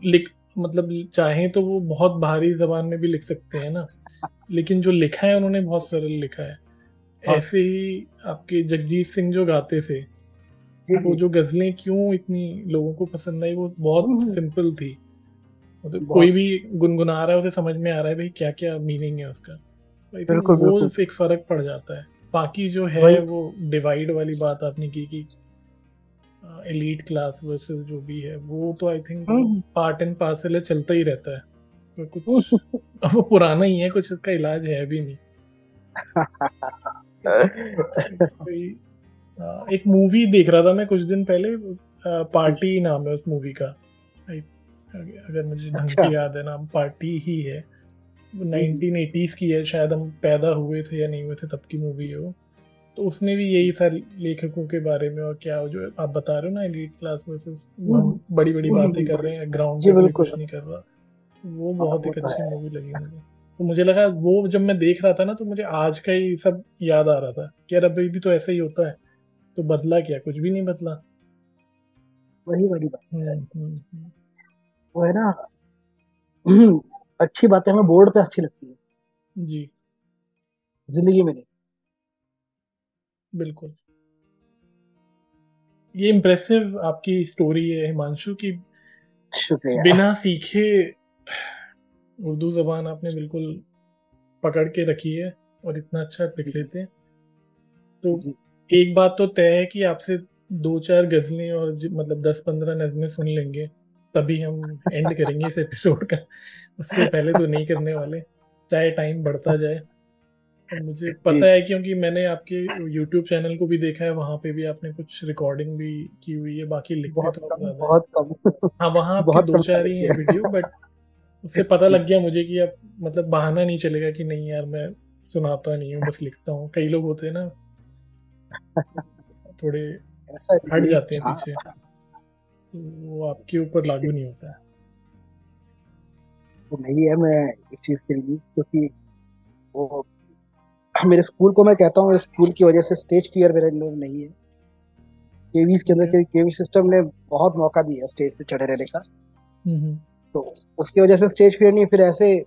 लिख मतलब चाहें तो वो बहुत भारी जबान में भी लिख सकते हैं ना। लेकिन जो लिखा है उन्होंने बहुत सरल लिखा है। हाँ। ऐसे ही आपके जगजीत सिंह जो गाते थे वो जो। गजलें क्यों इतनी लोगों को पसंद आई वो बहुत सिंपल हम्म। थी। मतलब कोई भी गुनगुना रहा है उसे समझ में आ रहा है भाई क्या क्या मीनिंग है उसका। तो वो एक फ़र्क पड़ जाता है। बाकी जो है वो डिवाइड वाली बात आपने की कि एलीट क्लास वर्सेस जो भी है वो तो I think part and parcel है चलता ही रहता है। उसमें कुछ वो पुराना ही है कुछ उसका इलाज है भी नहीं। एक मूवी देख रहा था मैं कुछ दिन पहले पार्टी नाम है उस मूवी का। अगर मुझे ढंग से अच्छा। याद है नाम पार्टी ही है। नाइनटीन एटीज की है शायद हम पैदा हुए थे या नहीं हुए थे तब की मूवी है वो। तो उसने भी यही था लेखकों के बारे में और क्या जो आप बता रहे हो ना एलीट क्लास वर्सेस बड़ी बड़ी बातें कर रहे हैं ग्राउंड पे कुछ नहीं कर रहा। वो हाँ, बहुत एक अच्छी मूवी लगी मुझे। तो मुझे लगा वो जब मैं देख रहा था ना तो मुझे आज का ही सब याद आ रहा था कि यार अभी भी तो ऐसा ही होता है। तो बदला क्या? कुछ भी नहीं बदला। वही वाली बात। हम्म, हम्म, हम्म। वो है ना अच्छी बातें हमें बोर्ड पे अच्छी लगती है। जी। ज़िंदगी में नहीं। बिल्कुल। ये इम्प्रेसिव आपकी स्टोरी है हिमांशु की शुक्रिया। बिना सीखे उर्दू जबान आपने बिल्कुल पकड़ के रखी है और इतना अच्छा लिख लेते हैं। तो एक बात तो तय है कि आपसे दो चार गजलें और मतलब दस पंद्रह नजमें सुन लेंगे तभी हम एंड करेंगे इस एपिसोड का। उससे पहले तो नहीं करने वाले चाहे टाइम बढ़ता जाए। मुझे पता है क्योंकि मैंने आपके यूट्यूब चैनल को भी देखा है वहाँ पे भी आपने कुछ रिकॉर्डिंग भी की हुई है बाकी लिखते बहुत तो कम, बहुत कम। हाँ वहाँ आपके दो चार ही हैं वीडियो बट उससे पता लग गया मुझे कि अब मतलब बहाना नहीं चलेगा कि नहीं यार मैं सुनाता नहीं हूँ बस लिखता हूँ। कई लोग होते हैं ना थोड़े हट जाते हैं पीछे। वो आपके ऊपर लागू नहीं होता है। तो नहीं है मैं इस चीज़ के लिए क्योंकि वो मेरे स्कूल को मैं कहता हूँ स्कूल की वजह से स्टेज फियर मेरे अंदर नहीं है। केवीज के अंदर के केवी सिस्टम ने बहुत मौका दिया स्टेज पे चढ़े रहने का। तो उसकी वजह से स्टेज फियर नहीं फिर ऐसे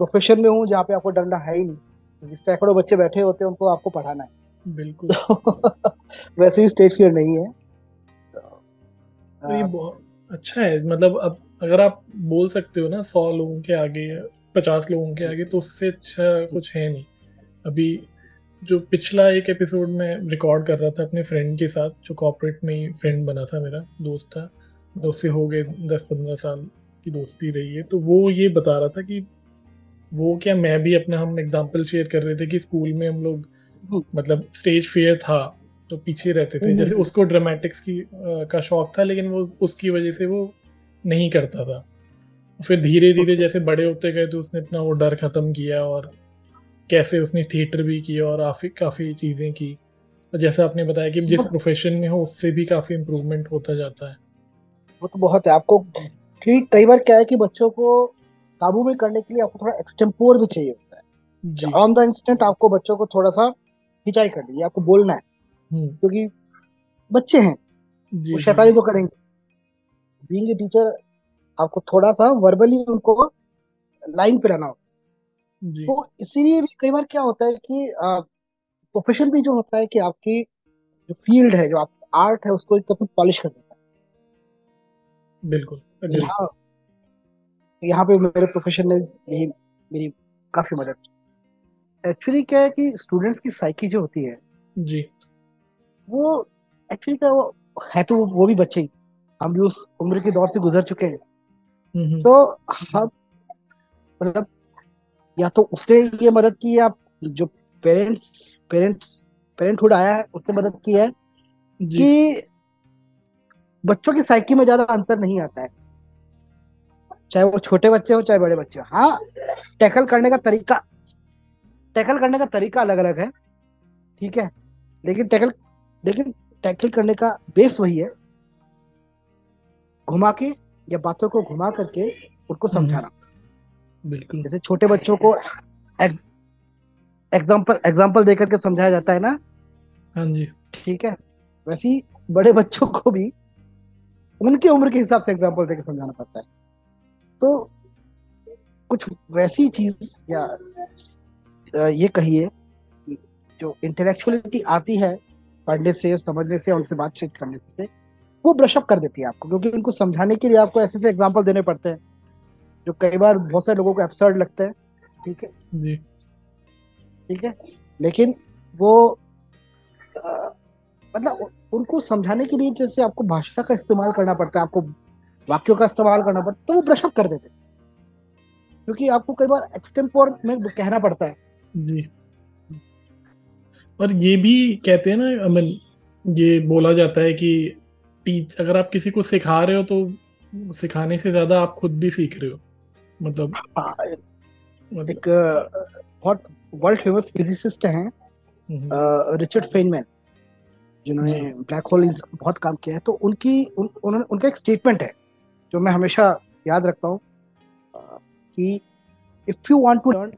प्रोफेशन में हूँ जहाँ पे आपको डरना है ही नहीं। सैकड़ों बच्चे बैठे होते हैं उनको आपको पढ़ाना है। बिल्कुल। वैसे भी स्टेज फियर नहीं है। तो ये हाँ। बहुत अच्छा है। मतलब अब अगर आप बोल सकते हो ना सौ लोगों के आगे पचास लोगों के आगे तो उससे अच्छा कुछ है नहीं। अभी जो पिछला एक एपिसोड में रिकॉर्ड कर रहा था अपने फ्रेंड के साथ जो कॉपरेट में ही फ्रेंड बना था मेरा दोस्त था तो उससे हो गए दस पंद्रह साल की दोस्ती रही है तो वो ये बता रहा था कि वो क्या मैं भी अपना हम एग्ज़ाम्पल शेयर कर रहे थे कि स्कूल में हम लोग हम्म। मतलब स्टेज फेयर था तो पीछे रहते थे। जैसे उसको ड्रामेटिक्स की आ, का शौक था लेकिन वो उसकी वजह से वो नहीं करता था। फिर धीरे धीरे जैसे बड़े होते गए तो उसने अपना वो डर ख़त्म किया और कैसे उसने थिएटर भी किया और काफ़ी काफ़ी चीज़ें की। और जैसे आपने बताया कि जिस प्रोफेशन में हो उससे भी काफ़ी इम्प्रूवमेंट होता जाता है। वो तो बहुत है। आपको कि कई बार क्या है कि बच्चों को काबू में करने के लिए आपको थोड़ा एक्सटेम्पोर भी चाहिए होता है। ऑन द इंस्टेंट आपको बच्चों को थोड़ा सा खिंचाई करनी है आपको बोलना है। हम्म। क्योंकि बच्चे हैं वो शैतानी तो करेंगे। बीइंग ए टीचर आपको थोड़ा सा वर्बली उनको लाइन पे रहना होता तो इसीलिए भी कई बार क्या होता है कि प्रोफेशन भी जो होता है कि आपकी जो फ़ील्ड है जो आप आर्ट है उसको एक तरह से पॉलिश कर देता है। बिल्कुल यहाँ यहाँ पे मेरे प्रोफेशन ने मेरी मेरी काफ़ी मदद की। एक्चुअली क्या है कि स्टूडेंट्स की साइकी जो होती है जी। वो एक्चुअली क्या वो है तो वो भी बच्चे ही। हम भी उस उम्र के दौर से गुजर चुके हैं। तो हम मतलब या तो उसने ये मदद की है जो पेरेंट्स पेरेंट्स पेरेंटहुड आया है उसने मदद की है कि बच्चों की साइकी में ज़्यादा अंतर नहीं आता है। चाहे वो छोटे बच्चे हो चाहे बड़े बच्चे हो। हाँ टैकल करने का तरीका टैकल करने का तरीका अलग अलग है ठीक है? लेकिन टैकल लेकिन टैकल करने का बेस वही है। घुमा के या बातों को घुमा करके उनको हम्म। समझाना। बिल्कुल। जैसे छोटे बच्चों को एग्ज़ाम्पल एग्ज़ाम्पल देकर के समझाया जाता है ना? हाँ जी। ठीक है? वैसे ही बड़े बच्चों को भी उनके उम्र के हिसाब से एग्ज़ाम्पल देकर समझाना पड़ता है। तो कुछ वैसी चीज़ या ये कहिए जो इंटेलेक्चुअलिटी आती है पढ़ने से समझने से उनसे बातचीत करने से वो ब्रशअप कर देती है आपको क्योंकि उनको समझाने के लिए आपको ऐसे ऐसे एग्ज़ाम्पल देने पड़ते हैं। जो कई बार बहुत सारे लोगों को एब्सर्ड लगते हैं ठीक है? जी। ठीक है? लेकिन वो आ, मतलब उनको समझाने के लिए जैसे आपको भाषा का इस्तेमाल करना पड़ता है आपको वाक्यों का इस्तेमाल करना पड़ता है तो वो ब्रशअप कर देते हैं। क्योंकि आपको कई बार एक्सटेम्पोर में कहना पड़ता है। जी। और ये भी कहते हैं ना अमन ये बोला जाता है कि टीच अगर आप किसी को सिखा रहे हो तो सिखाने से ज़्यादा आप खुद भी सीख रहे हो। मतलब, हाँ, मतलब एक बहुत वर्ल्ड फ़ेमस फिजिसिस्ट हैं रिचर्ड फेनमैन जिन्होंने ब्लैक होल बहुत काम किया है। तो उनकी उन, उन्होंने उनका एक स्टेटमेंट है जो मैं हमेशा याद रखता हूँ कि if you want to learn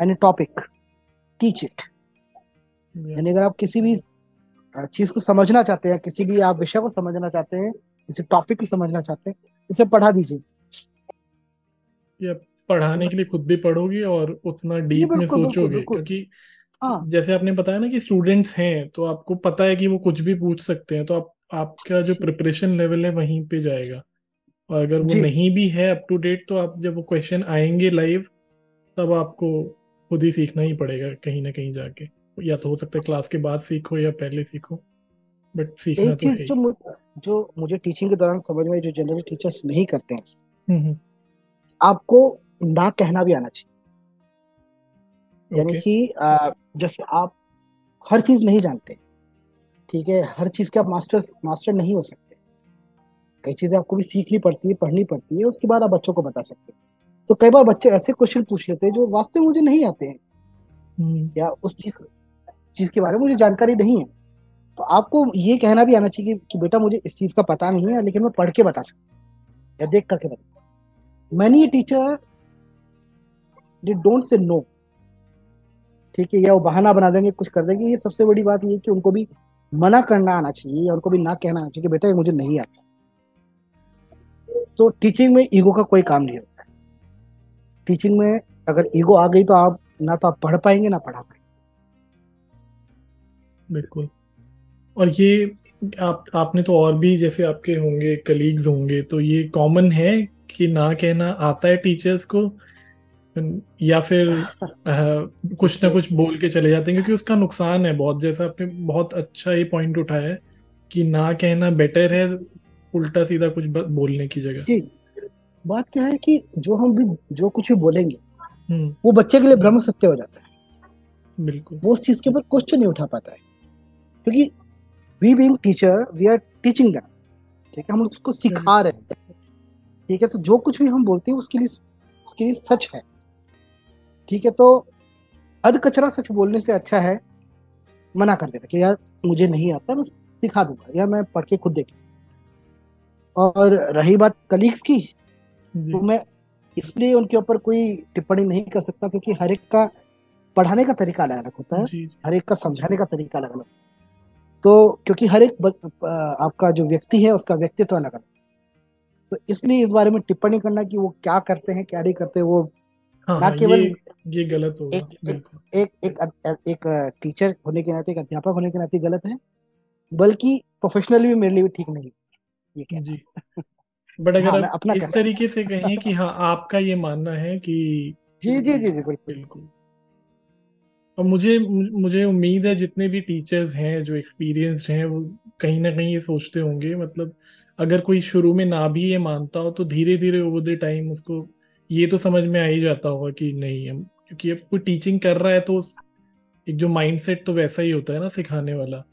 any topic teach it यानी अगर आप किसी भी चीज़ को समझना चाहते हैं किसी भी आप विषय को समझना चाहते हैं किसी टॉपिक को समझना चाहते हैं उसे पढ़ा दीजिए। या पढ़ाने के लिए खुद भी पढ़ोगे और उतना डीप में सोचोगे क्योंकि हाँ। जैसे आपने बताया ना कि स्टूडेंट्स हैं तो आपको पता है कि वो कुछ भी पूछ सकते हैं तो आप आपका जो प्रिपरेशन लेवल है वहीं पे जाएगा। और अगर वो नहीं भी है अप टू डेट तो आप जब वो क्वेश्चन आएँगे लाइव तब आपको खुद ही सीखना ही पड़ेगा कहीं ना कहीं जाके। या तो हो सकता है क्लास के बाद सीखो या पहले सीखो बट सीखना तो है जो, मुझे, जो मुझे टीचिंग के दौरान समझ में जो जनरल टीचर्स नहीं करते हैं हम्म, हम्म। आपको ना कहना भी आना चाहिए। okay. यानी कि जैसे आप हर चीज़ नहीं जानते ठीक है? हर चीज़ के आप मास्टर मास्टर नहीं हो सकते। कई चीज़ें आपको भी सीखनी पड़ती है पढ़नी पड़ती है उसके बाद आप बच्चों को बता सकते हैं। तो कई बार बच्चे ऐसे क्वेश्चन पूछ लेते हैं जो वास्तव में मुझे नहीं आते हैं। हम्म। या उस चीज़ चीज़ के बारे में मुझे जानकारी नहीं है। तो आपको ये कहना भी आना चाहिए कि बेटा मुझे इस चीज़ का पता नहीं है लेकिन मैं पढ़ के बता सकता या देख करके बता सकता many teacher they don't say no ठीक है, या वो बहाना बना देंगे, कुछ कर देंगे। ये सबसे बड़ी बात ये कि उनको भी मना करना आना चाहिए, या उनको भी ना कहना आना चाहिए बेटा ये मुझे नहीं आता। तो टीचिंग में ईगो का कोई काम नहीं होता। टीचिंग में अगर ईगो आ गई तो आप, ना तो आप पढ़ पाएँगे, ना पढ़ा पाएँगे। बिल्कुल। और ये आप, आपने तो और भी जैसे आपके होंगे कलीग्स होंगे तो ये कॉमन है कि ना कहना आता है टीचर्स को या फिर आ, कुछ ना कुछ बोल के चले जाते हैं क्योंकि उसका नुकसान है बहुत। जैसा आपने बहुत अच्छा ये पॉइंट उठाया है कि ना कहना बेटर है उल्टा सीधा कुछ बोलने की जगह। बात क्या है कि जो हम भी जो कुछ भी बोलेंगे हम्म। वो बच्चे के लिए ब्रह्म सत्य हो जाता है। बिल्कुल। वो उस चीज़ के ऊपर क्वेश्चन नहीं उठा पाता है। क्योंकि we being teacher we are teaching them ठीक है? हम उसको सिखा रहे हैं। ठीक है? तो जो कुछ भी हम बोलते हैं उसके लिए उसके लिए सच है। ठीक है? तो अध कचरा सच बोलने से अच्छा है मना कर देता कि यार मुझे नहीं आता मैं सिखा दूँगा। या मैं पढ़ के खुद देख और रही बात कलीग्स की तो मैं इसलिए उनके ऊपर कोई टिप्पणी नहीं कर सकता क्योंकि हर एक का पढ़ाने का तरीका अलग अलग होता है। हर एक का समझाने का तरीका अलग अलग। तो क्योंकि हर एक आपका जो व्यक्ति है उसका व्यक्तित्व अलग अलग। तो इसलिए इस बारे में टिप्पणी करना कि वो क्या करते हैं क्या नहीं करते वो हाँ, ना हाँ, केवल ये, ये गलत होगा एक एक एक एक, एक टीचर होने के नाते एक अध्यापक होने के नाते गलत है बल्कि प्रोफेशनली भी मेरे लिए भी ठीक नहीं ये जी। बट अगर हाँ, अपना इस तरीके से कहें कि हाँ आपका ये मानना है कि जी जी जी जी बिल्कुल। और मुझे मुझे उम्मीद है जितने भी टीचर्स हैं जो एक्सपीरियंस्ड हैं वो कहीं ना कहीं ये सोचते होंगे मतलब अगर कोई शुरू में ना भी ये मानता हो तो धीरे धीरे ओवर द टाइम उसको ये तो समझ में आ ही जाता होगा कि नहीं हम क्योंकि अब कोई टीचिंग कर रहा है तो एक जो माइंडसेट तो वैसा ही होता है ना सिखाने वाला।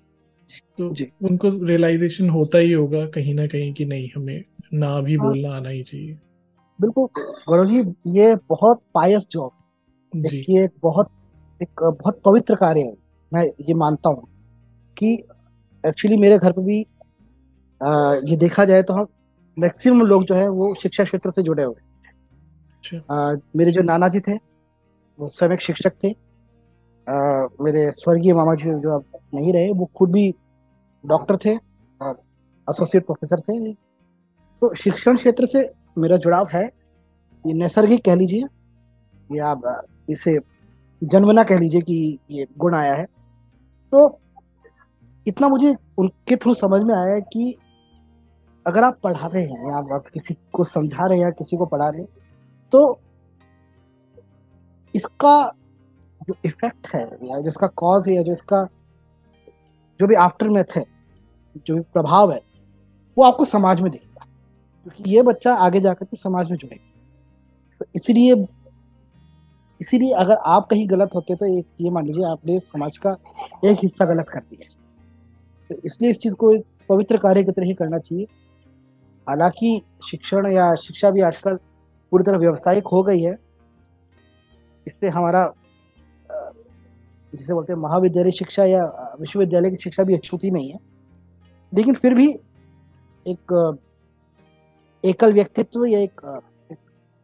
तो उनको रियलाइजेशन होता ही होगा कहीं ना कहीं कि नहीं हमें ना भी हाँ, बोलना आना ही चाहिए। बिल्कुल गौरव जी ये बहुत पायस जॉब ये बहुत एक बहुत पवित्र कार्य है। मैं ये मानता हूँ कि एक्चुअली मेरे घर पे भी ये देखा जाए तो हम मैक्सिमम लोग जो है वो शिक्षा क्षेत्र से जुड़े हुए अच्छा। मेरे जो नाना जी थे वो स्वयं एक शिक्षक थे। आ, मेरे स्वर्गीय मामा जी जो अब नहीं रहे वो खुद भी डॉक्टर थे और एसोसिएट प्रोफेसर थे। तो शिक्षण क्षेत्र से मेरा जुड़ाव है। ये नैसर्गिक कह लीजिए या आप इसे जन्मना कह लीजिए कि ये गुण आया है। तो इतना मुझे उनके थ्रू समझ में आया है कि अगर आप पढ़ा रहे हैं या आप किसी को समझा रहे हैं या किसी को पढ़ा रहे हैं तो इसका जो इफ़ेक्ट है या जो इसका कॉज है या जो इसका जो भी आफ्टर मैथ है, जो भी प्रभाव है, वो आपको समाज में दिखेगा। क्योंकि ये बच्चा आगे जाकर के समाज में जुड़ेगा। तो इसलिए, इसीलिए अगर आप कहीं गलत होते तो एक, ये मान लीजिए आपने समाज का एक हिस्सा गलत कर दिया। तो इसलिए इस चीज़ को एक पवित्र कार्य की तरह ही करना चाहिए। हालाँकि शिक्षण या शिक्षा भी आजकल पूरी तरह व्यवसायिक हो गई है। इससे हमारा जिसे बोलते हैं महाविद्यालय शिक्षा या विश्वविद्यालय की शिक्षा भी अछूती नहीं है। लेकिन फिर भी एक एकल व्यक्तित्व या एक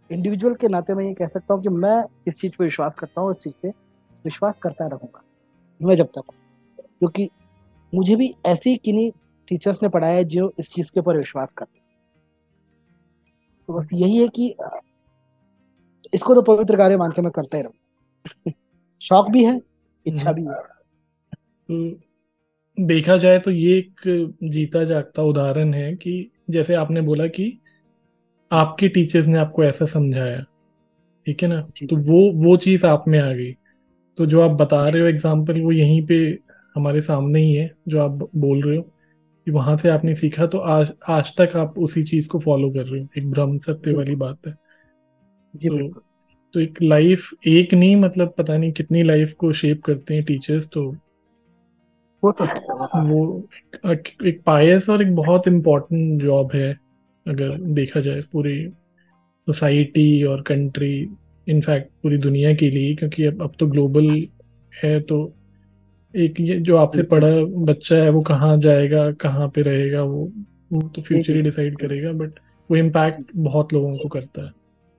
इंडिविजुअल के नाते मैं ये कह सकता हूँ कि मैं इस चीज़ पर विश्वास करता हूँ, इस चीज़ पे विश्वास करता रहूँगा, मैं जब तक क्योंकि मुझे भी ऐसे किन्हीं टीचर्स ने पढ़ाया जो इस चीज़ के ऊपर विश्वास करते तो बस यही है कि इसको तो पवित्र कार्य मान के मैं करता ही रहूँ। शौक भी है इच्छा भी है। हम्म। देखा जाए तो ये एक जीता जागता उदाहरण है कि जैसे आपने बोला कि आपके टीचर्स ने आपको ऐसा समझाया ठीक है ना? तो वो वो चीज़ आप में आ गई। तो जो आप बता रहे हो एग्ज़ाम्पल वो यहीं पे हमारे सामने ही है जो आप बोल रहे हो। कि वहाँ से आपने सीखा तो आज आज तक आप उसी चीज़ को फॉलो कर रहे हो। एक ब्रह्म सत्य वाली बात है। जी तो, तो एक लाइफ एक नहीं मतलब पता नहीं कितनी लाइफ को शेप करते हैं टीचर्स तो वो तो वो एक, एक पायस और एक बहुत इम्पोर्टेंट जॉब है अगर देखा जाए पूरी सोसाइटी और कंट्री इनफैक्ट पूरी दुनिया के लिए क्योंकि अब अब तो ग्लोबल है तो एक ये जो आपसे पढ़ा बच्चा है वो कहाँ जाएगा कहाँ पे रहेगा वो वो तो फ्यूचर ही डिसाइड करेगा बट वो इम्पैक्ट बहुत लोगों को करता है।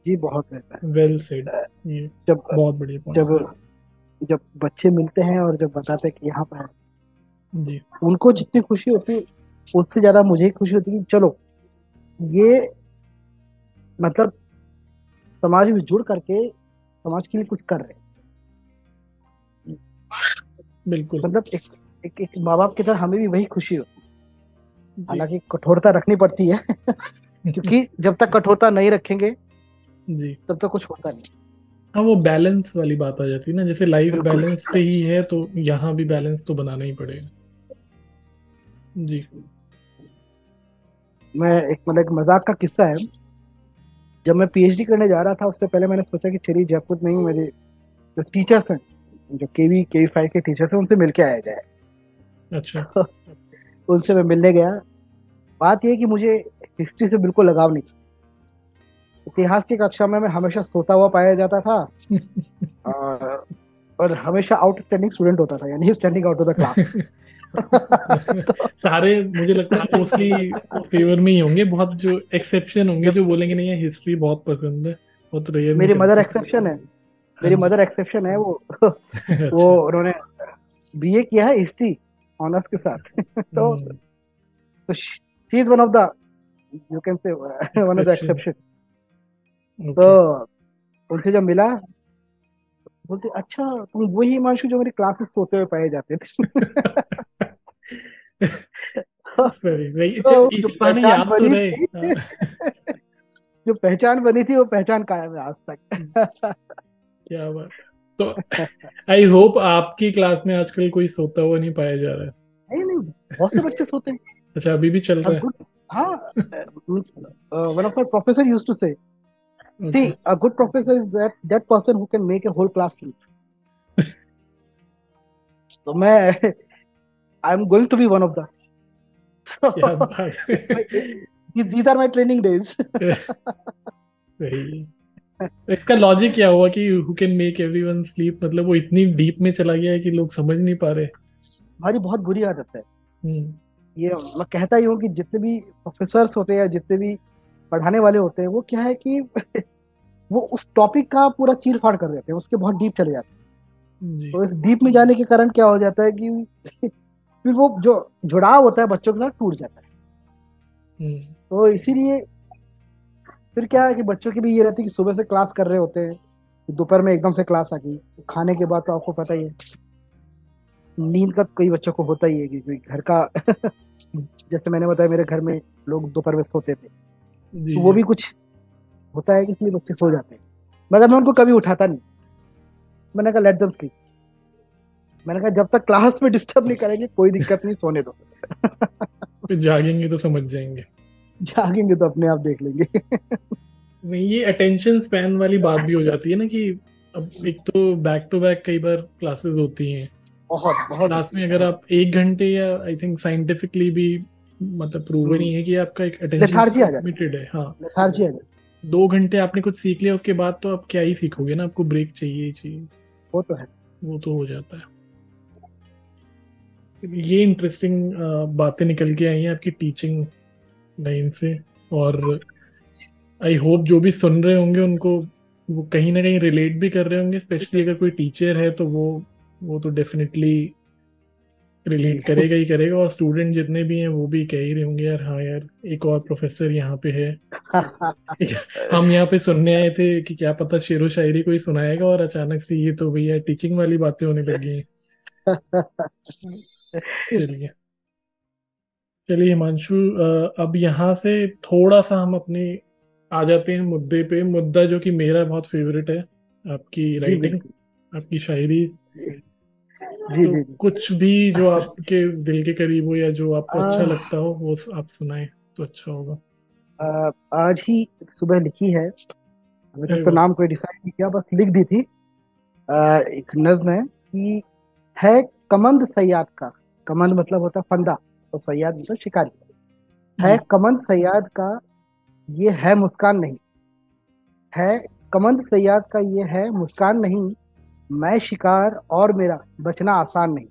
जी बहुत रहता है। वेल सेड ये जब बहुत बढ़िया जब जब बच्चे मिलते हैं और जब बताते हैं कि यहाँ पर जी। उनको जितनी खुशी होती उससे ज़्यादा मुझे खुशी होती है चलो ये मतलब समाज में जुड़ करके समाज के लिए कुछ कर रहे बिल्कुल। मतलब एक एक, एक माँ बाप की तरह हमें भी वही खुशी होती हालाँकि कठोरता रखनी पड़ती है क्योंकि जब तक कठोरता नहीं रखेंगे जी। तब तक कुछ होता नहीं। हाँ वो बैलेंस वाली बात आ जाती है ना जैसे लाइफ बैलेंस पे ही है तो यहाँ भी बैलेंस तो बनाना ही पड़ेगा। जी। मैं एक मतलब मज़ाक का किस्सा है। जब मैं पीएचडी करने जा रहा था उससे पहले मैंने सोचा कि चलिए जयपुर में ही मेरे जो टीचर्स हैं जो केवी केवी फाइव के टीचर्स हैं उनसे मिल के आया जाए। अच्छा। उनसे मैं मिलने गया। बात यह कि मुझे हिस्ट्री से बिल्कुल लगाव नहीं। इतिहास की कक्षा में मैं हमेशा सोता हुआ पाया जाता था। और, और हमेशा आउटस्टैंडिंग स्टूडेंट होता था यानी standing out of the class सारे मुझे लगता है मोस्टली फेवर में ही होंगे। बहुत जो एक्सेप्शन होंगे जो बोलेंगे नहीं है हिस्ट्री बहुत पसंद है बहुत मेरी मदर एक्सेप्शन है। मेरी मदर एक्सेप्शन है वो। अच्छा। वो उन्होंने बीए किया है हिस्ट्री ऑनर्स के साथ। तो हम्म। तो she is one of the you can say one of the exception तो उनसे जब मिला बोलते अच्छा तुम वही हिमांशु जो मेरी क्लासेस सोते हुए पाए जाते थे। तो हाँ। जो पहचान बनी थी वो पहचान कायम है आज तक। क्या बात तो आई होप आपकी क्लास में आजकल कोई सोता हुआ नहीं पाया जा रहा है। नहीं नहीं बहुत से बच्चे सोते हैं। अच्छा अभी भी चल रहा है? हाँ one of my professor used to say see a good professor is that that person who can make a whole class sleep तो मैं I am going to be one of the these are my training days. इसका लॉजिक क्या हुआ कि who can make everyone sleep मतलब वो इतनी डीप में चला गया है कि लोग समझ नहीं पा रहे। हमारी बहुत बुरी आदत है। हम्म। ये मैं कहता ही हूँ कि जितने भी प्रोफेसर होते हैं जितने भी पढ़ाने वाले होते हैं वो क्या है कि वो उस टॉपिक का पूरा चीर फाड़ कर देते हैं उसके बहुत डीप चले जाते हैं। तो इस डीप में जाने के कारण क्या हो जाता है कि फिर वो जो जुड़ाव होता है बच्चों के साथ टूट जाता है। हम्म। तो इसीलिए फिर क्या है कि बच्चों की भी ये रहती है कि सुबह से क्लास कर रहे होते हैं दोपहर में एकदम से क्लास आ गई। तो खाने के बाद तो आपको पता ही है। नींद का कई बच्चों को होता ही है कि घर का जैसे मैंने बताया मेरे घर में लोग दोपहर में सोते थे। तो वो भी कुछ होता है कि इसलिए बच्चे सो जाते हैं। मगर मैं उनको कभी उठाता नहीं। मैंने कहा लेट दम स्लीप मैंने कहा जब तक क्लास में डिस्टर्ब नहीं करेंगे कोई दिक्कत नहीं सोने दो. जागेंगे तो समझ जाएँगे। जागेंगे तो अपने आप देख लेंगे। नहीं ये अटेंशन स्पैन वाली बात भी हो जाती है ना कि अब एक तो बैक टू बैक कई बार क्लासेस होती हैं। बहुत बहुत क्लास में अगर आप एक घंटे या आई थिंक साइंटिफिकली भी मतलब प्रूवन नहीं है कि आपका एक अटेंशन लिमिटेड है। हाँ लेथार्जी आ दो घंटे आपने कुछ सीख लिया उसके बाद तो आप क्या ही सीखोगे ना आपको ब्रेक चाहिए ही चाहिए। वो तो है। वो तो हो जाता है। ये इंटरेस्टिंग बातें निकल के आई हैं आपकी टीचिंग लाइन से। और आई होप जो भी सुन रहे होंगे उनको वो कहीं ना कहीं रिलेट भी कर रहे होंगे स्पेशली अगर कोई टीचर है तो वो वो तो डेफिनेटली रिलेट करेगा ही करेगा। और स्टूडेंट जितने भी हैं वो भी कह ही रहे होंगे यार हाँ यार एक और प्रोफेसर यहाँ पे है। हम यहाँ पे सुनने आए थे कि क्या पता शेरो शायरी कोई सुनाएगा और अचानक से ये तो भैया टीचिंग वाली बातें होने लगी हैं। चलिए। चलिए हिमांशु अब यहाँ से थोड़ा सा हम अपने आ जाते हैं मुद्दे पे। मुद्दा जो कि मेरा बहुत फेवरेट है आपकी राइटिंग आपकी शायरी। जी तो जी। कुछ भी जो आपके दिल के करीब हो या जो आपको आ, अच्छा लगता हो वो आप सुनाए तो अच्छा होगा। आज ही सुबह लिखी है। अभी तक तो नाम कोई डिसाइड नहीं किया बस लिख दी थी। आ, एक नज्म है कि है कमंद सयाद का। कमंद मतलब होता है फंदा। और सयाद मतलब शिकारी है कमंद सयाद का ये है मुस्कान नहीं। है कमंद सयाद का ये है मुस्कान नहीं। मैं शिकार और मेरा बचना आसान नहीं।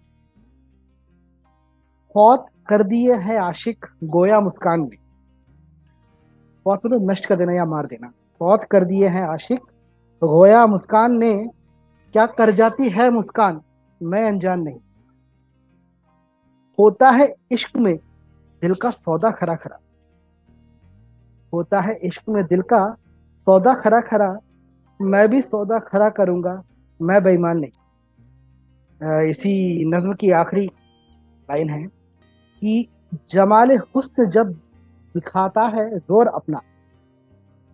फौत कर दिए है आशिक गोया मुस्कान में। फौत मतलब नष्ट कर देना या मार देना। फौत कर दिए हैं आशिक गोया मुस्कान ने। क्या कर जाती है मुस्कान? मैं अनजान नहीं। होता है इश्क में दिल का सौदा खरा खरा। होता है इश्क में दिल का सौदा खरा खरा। मैं भी सौदा खरा करूँगा, मैं बेईमान नहीं। इसी नज्म की आखिरी लाइन है कि जमाल हुस्न जब दिखाता है ज़ोर अपना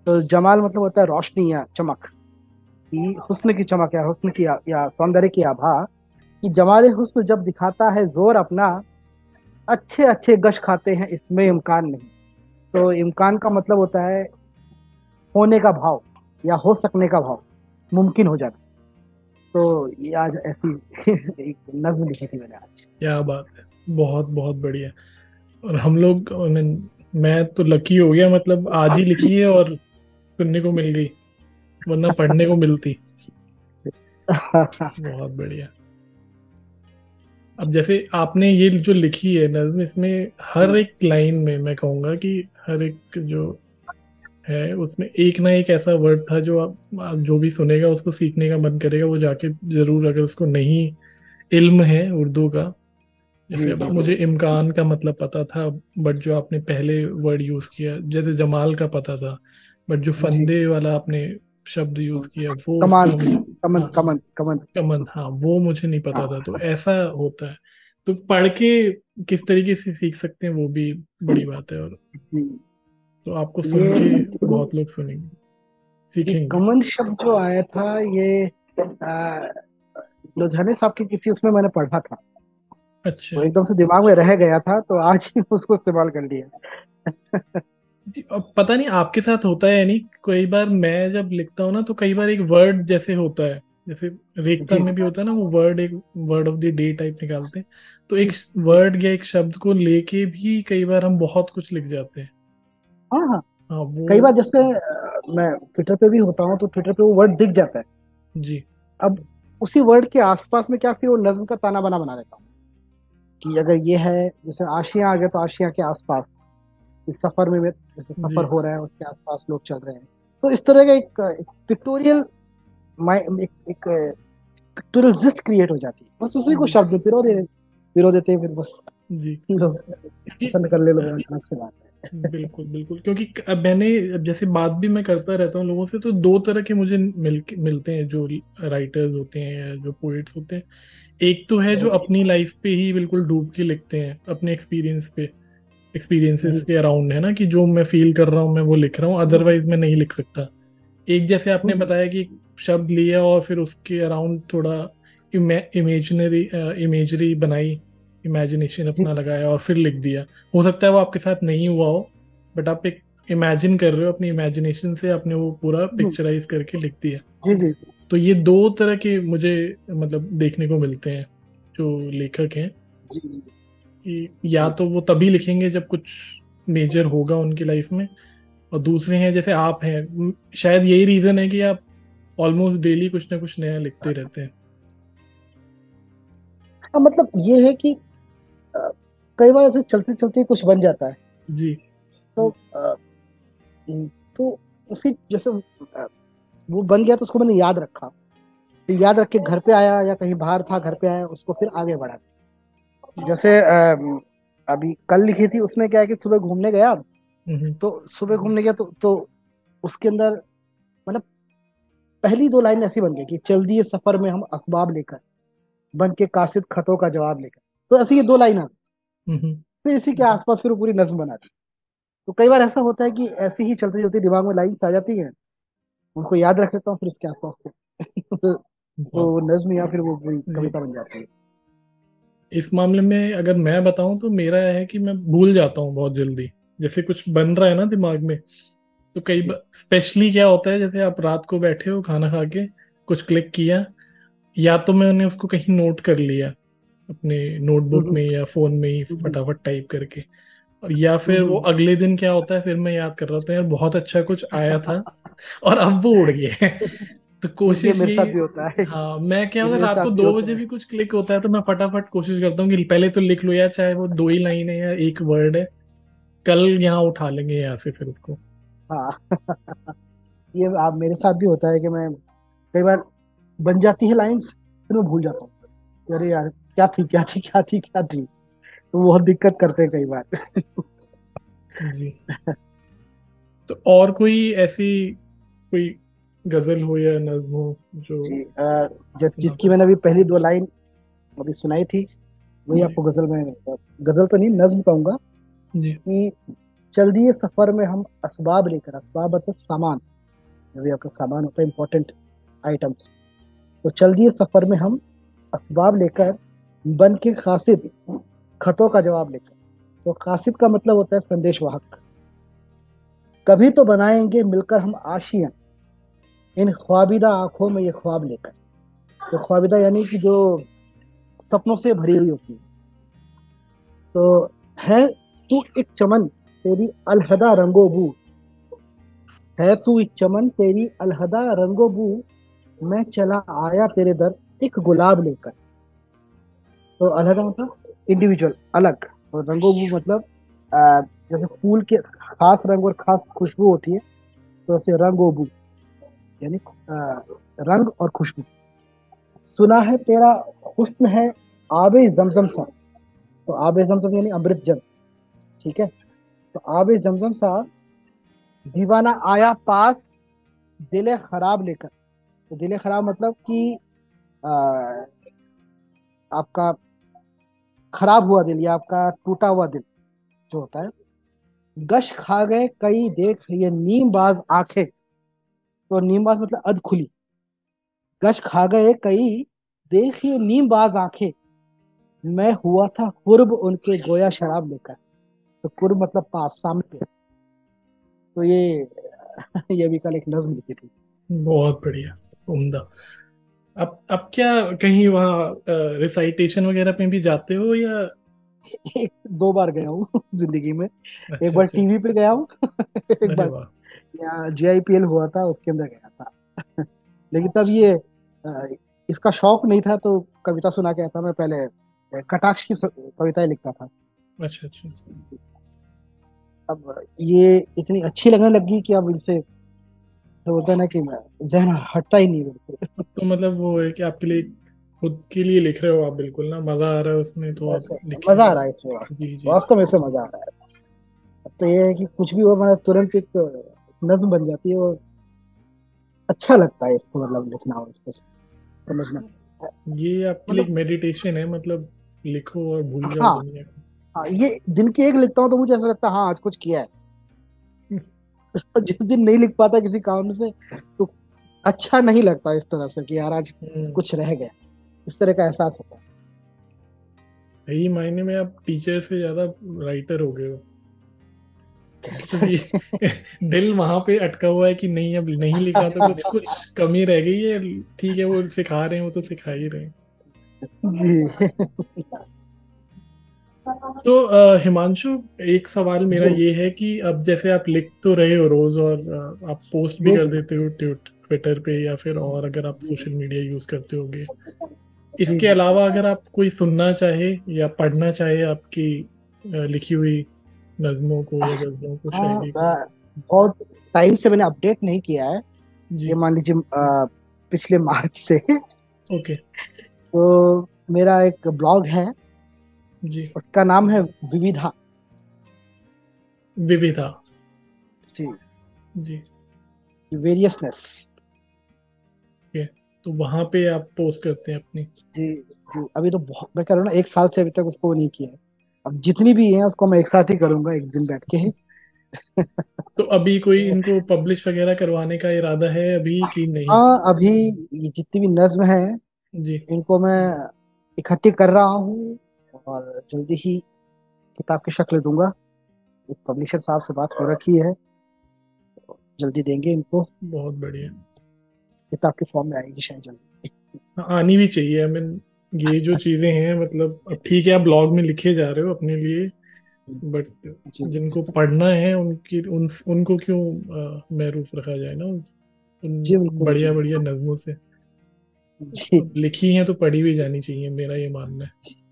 तो जमाल मतलब होता है रोशनी या चमक। कि हुस्न की चमक या हुस्न की या सौंदर्य की आभा। कि जमाल हुस्न जब दिखाता है ज़ोर अपना अच्छे अच्छे गश खाते हैं इसमें इम्कान नहीं। तो इम्कान का मतलब होता है होने का भाव या हो सकने का भाव मुमकिन हो जाना तो ये आज ऐसी एक नज्म लिखी थी मैंने आज। क्या बात है। बहुत बहुत बढ़िया। और हम लोग मैं तो लकी हो गया मतलब आज ही लिखी है और सुनने को मिल गई वरना पढ़ने को मिलती। बहुत बढ़िया। अब जैसे आपने ये जो लिखी है नज्म इसमें हर एक लाइन में मैं कहूँगा कि हर एक जो है उसमें एक ना एक ऐसा वर्ड था जो आप, आप जो भी सुनेगा उसको सीखने का मन करेगा वो जाके ज़रूर अगर उसको नहीं इल्म है उर्दू का जैसे अब मुझे इमकान का मतलब पता था बट जो आपने पहले वर्ड यूज़ किया जैसे जमाल का पता था बट जो फंदे वाला आपने शब्द यूज़ किया वो कमान कमन हाँ, कमन कमन। कमन हाँ वो मुझे नहीं पता था तो ऐसा होता है। तो पढ़ के किस तरीके से सीख सकते हैं वो भी बड़ी बात है और तो आपको सुन के बहुत लोग सुनेंगे सीखेंगे। कमन शब्द जो आया था ये लुधियाने साहब की किसी उसमें मैंने पढ़ा था। अच्छा। एकदम से दिमाग में रह गया था तो आज ही उसको इस्तेमाल कर लिया। पता नहीं आपके साथ होता है नहीं। कई बार मैं जब लिखता हूँ ना तो कई बार एक वर्ड जैसे होता है जैसे रेखता में भी होता है ना वो वर्ड एक word of the day type निकालते हैं। तो एक वर्ड या एक शब्द को लेके भी कई बार हम बहुत कुछ लिख जाते हैं। हाँ हाँ। हाँ वो कई बार जैसे मैं ट्विटर पे भी होता हूँ तो ट्विटर पे वो वर्ड दिख जाता है। जी। अब उसी वर्ड के आसपास में क्या फिर वो नज्म का ताना बना बना देता हूँ? कि अगर ये है जैसे आशिया आ गया तो आशिया के आसपास। इस सफ़र में जैसे सफ़र हो रहा है उसके आसपास लोग चल रहे हैं। तो इस तरह का एक, एक पिक्टोरियल एक, एक पिक्टोरियल जिस्ट क्रिएट हो जाती है। बस उसी को शब्द पिरो दे पिरो देते हैं फिर बस जी। लोग पसंद कर ले लोग से बात बिल्कुल बिल्कुल। क्योंकि अब मैंने जैसे बात भी मैं करता रहता हूँ लोगों से तो दो तरह के मुझे मिल मिलते हैं जो राइटर्स होते हैं या जो पोइट्स होते हैं। एक तो है जो। अपनी लाइफ पे ही बिल्कुल डूब के लिखते हैं अपने एक्सपीरियंस पे। एक्सपीरियंसेस के अराउंड है ना कि जो मैं फील कर रहा हूँ मैं वो लिख रहा हूँ अदरवाइज़ मैं नहीं लिख सकता। एक जैसे आपने हम्म। बताया कि शब्द लिया और फिर उसके अराउंड थोड़ा इमेजनरी इमेजरी बनाई इमेजिनेशन अपना लगाया और फिर लिख दिया। हो सकता है वो आपके साथ नहीं हुआ हो बट आप एक इमेजिन कर रहे हो अपनी इमेजिनेशन से आपने वो पूरा पिक्चराइज हम्म। करके लिख दिया। तो ये दो तरह के मुझे मतलब देखने को मिलते हैं जो लेखक हैं। कि या तो वो तभी लिखेंगे जब कुछ मेजर होगा उनकी लाइफ में और दूसरे हैं जैसे आप हैं शायद यही रीजन है कि आप ऑलमोस्ट डेली कुछ ना कुछ नया लिखते रहते हैं। हाँ मतलब ये है कि कई बार ऐसे चलते चलते कुछ बन जाता है। जी। तो आ, तो उसी जैसे वो बन गया तो उसको मैंने याद रखा। याद रख के घर पे आया या कहीं बाहर था घर पे आया उसको फिर आगे बढ़ा जैसे अभी कल लिखी थी उसमें क्या है कि सुबह घूमने गया। तो सुबह घूमने गया तो तो उसके अंदर मतलब पहली दो लाइन ऐसी बन गई कि चल दिए सफ़र में हम असबाब लेकर बन के कासिद खतों का जवाब लेकर। तो ऐसी ये दो लाइन आ फिर इसी के आसपास फिर पूरी नज्म बनाती तो कई बार ऐसा होता है कि ऐसी ही चलते चलते दिमाग में लाइन आ जाती है उनको याद रख लेता हूँ फिर उसके आसपास वो नज्म या फिर वो कविता बन जाती है। इस मामले में अगर मैं बताऊँ तो मेरा है कि मैं भूल जाता हूँ बहुत जल्दी। जैसे कुछ बन रहा है ना दिमाग में तो कई बार स्पेशली क्या होता है जैसे आप रात को बैठे हो खाना खा के कुछ क्लिक किया या तो मैंने उसको कहीं नोट कर लिया अपने नोटबुक में या फ़ोन में ही फटाफट टाइप करके। और या फिर वो अगले दिन क्या होता है फिर मैं याद कर रहा था यार बहुत अच्छा कुछ आया था और अब वो उड़ गया तो कोशिश ये भी होता है। हाँ मैं क्या होता रात को दो बजे भी कुछ क्लिक होता है तो मैं फटाफट कोशिश करता हूँ कि पहले तो लिख लो यार चाहे वो दो ही लाइन है या एक वर्ड है। कल यहाँ उठा लेंगे यहाँ से फिर उसको हाँ। ये आप मेरे साथ भी होता है कि मैं कई बार बन जाती है लाइंस फिर मैं भूल जाता हूँ। अरे यार क्या थी क्या थी क्या थी क्या थी? तो बहुत दिक्कत करते हैं कई बार। जी। तो और कोई ऐसी कोई गज़ल हो या नज्म हो जो जिस जिसकी मैंने अभी पहली दो लाइन अभी सुनाई थी वही आपको गज़ल में गज़ल तो नहीं नज्म कहूँगा कि चल दिए सफ़र में हम असबाब लेकर असबाब मतलब सामान जो भी आपका सामान होता है इम्पोर्टेंट आइटम्स तो चल दिए सफ़र में हम असबाब लेकर बन के खासिद खतों का जवाब लेकर। तो खासिद का मतलब होता है संदेश वाहक। कभी तो बनाएँगे मिलकर हम आशिया। इन ख्वाबिदा आँखों में ये ख्वाब लेकर। तो ख्वाबिदा यानी कि जो सपनों से भरी हुई होती है। तो है तू एक चमन, तेरी अलहदा रंगो बू है तू एक चमन, तेरी अलहदा रंगो बू मैं चला आया तेरे दर एक गुलाब लेकर। तो अलहदा मतलब इंडिविजुअल अलग। और रंगोबू मतलब जैसे फूल के खास रंग और खास खुशबू होती है तो ऐसे रंगोबू। यानी रंग और खुशबू। सुना है तेरा हुस्न है आबे जमजम सा। तो आब जमजम यानी अमृत जल, ठीक है? तो आब जमजम साहब दीवाना आया पास दिल खराब लेकर। तो दिल खराब मतलब कि आपका खराब हुआ दिल या आपका टूटा हुआ दिल जो होता है। गश खा गए कई देख, ये नीम बाज आँखें। तो नीमबाज मतलब अध खुली। गश खा गए कई देख ये नीमबाज आँखें। मैं हुआ था कुर्ब उनके गोया शराब लेकर। तो कुर्ब मतलब पास सामने तो ये ये भी कल एक नज्म लिखी थी। बहुत बढ़िया उम्दा। अब अब क्या कहीं वहाँ रिसाइटेशन वगैरह पे भी जाते हो या? एक दो बार गया हूँ ज़िंदगी में। अच्छा, एक बार अच्छा। टीवी पे गया हूँ। एक बार जे हुआ था उसके अंदर गया था। लेकिन तब ये इसका शौक नहीं था तो कविता सुना के आता मैं पहले कटाक्ष की कविताएँ लिखता था। अच्छा अच्छा। अब ये इतनी अच्छी लगने लगी कि अब इनसे तो बोलता है ना कि जहन हटता ही नहीं बिल्कुल। तो मतलब वो है कि आपके लिए खुद के लिए लिख रहे हो आप बिल्कुल ना? मज़ा आ रहा है उसमें तो आप मज़ा आ रहा है इसमें वास्तव में से मज़ा आ रहा है। अब तो ये है कि कुछ भी हो मतलब तुरंत एक नज्म बन जाती है और अच्छा लगता है इसको मतलब लिखना और इसको समझना। ये आपके लिए मेडिटेशन है मतलब लिखो और भूल जाओ हाँ, हाँ ये दिन के एक लिखता हूँ तो मुझे ऐसा लगता है हाँ आज कुछ किया है। जिस दिन नहीं लिख पाता किसी काम से तो अच्छा नहीं लगता इस तरह से कि यार आज हम्म। कुछ रह गया। इस तरह का एहसास होता है। यही मायने में आप टीचर से ज़्यादा राइटर हो गए हो। दिल वहाँ पे अटका हुआ है कि नहीं अब नहीं लिखा तो कुछ कुछ कमी रह गई है। ठीक है वो सिखा रहे हैं वो तो सिखा ही रहे जी। तो हिमांशु एक सवाल मेरा ये है कि अब जैसे आप लिख तो रहे हो रोज और आप पोस्ट भी कर देते हो ट्विटर पे या फिर और अगर आप सोशल मीडिया यूज़ करते होगे। इसके अलावा अगर आप कोई सुनना चाहे या पढ़ना चाहे आपकी लिखी हुई नज्मों को या गजलों को हाँ, शायरी बहुत टाइम से मैंने अपडेट नहीं किया है। ये मान लीजिए पिछले मार्च से। ओके। तो मेरा एक ब्लॉग है। जी। उसका नाम है विविधा। विविधा। जी। जी। वेरियसनेस तो वहाँ पे आप पोस्ट करते हैं अपनी। जी जी। अभी तो बहुत मैं कह रहा हूँ ना एक साल से अभी तक उसको नहीं किया है। अब जितनी भी है उसको मैं एक साथ ही करूँगा एक दिन बैठ के ही। तो अभी कोई इनको पब्लिश वगैरह करवाने का इरादा है अभी कि नहीं? हाँ अभी ये जितनी भी नज्म है जी। इनको मैं इकट्ठी कर रहा हूँ और जल्दी ही किताब की शक्ल दूँगा। एक पब्लिशर साहब से बात हो रखी है। जल्दी देंगे इनको। बहुत बढ़िया। किताब के फॉर्म में आएगी शायद जल्दी। हाँ, आनी भी चाहिए आई मीन ये जो चीज़ें हैं मतलब अब ठीक है आप ब्लॉग में लिखे जा रहे हो अपने लिए बट जिनको पढ़ना है उनकी उन उनको क्यों महरूफ रखा जाए ना उन बढ़िया बढ़िया नज्मों से? लिखी है तो पढ़ी भी जानी चाहिए मेरा ये मानना है।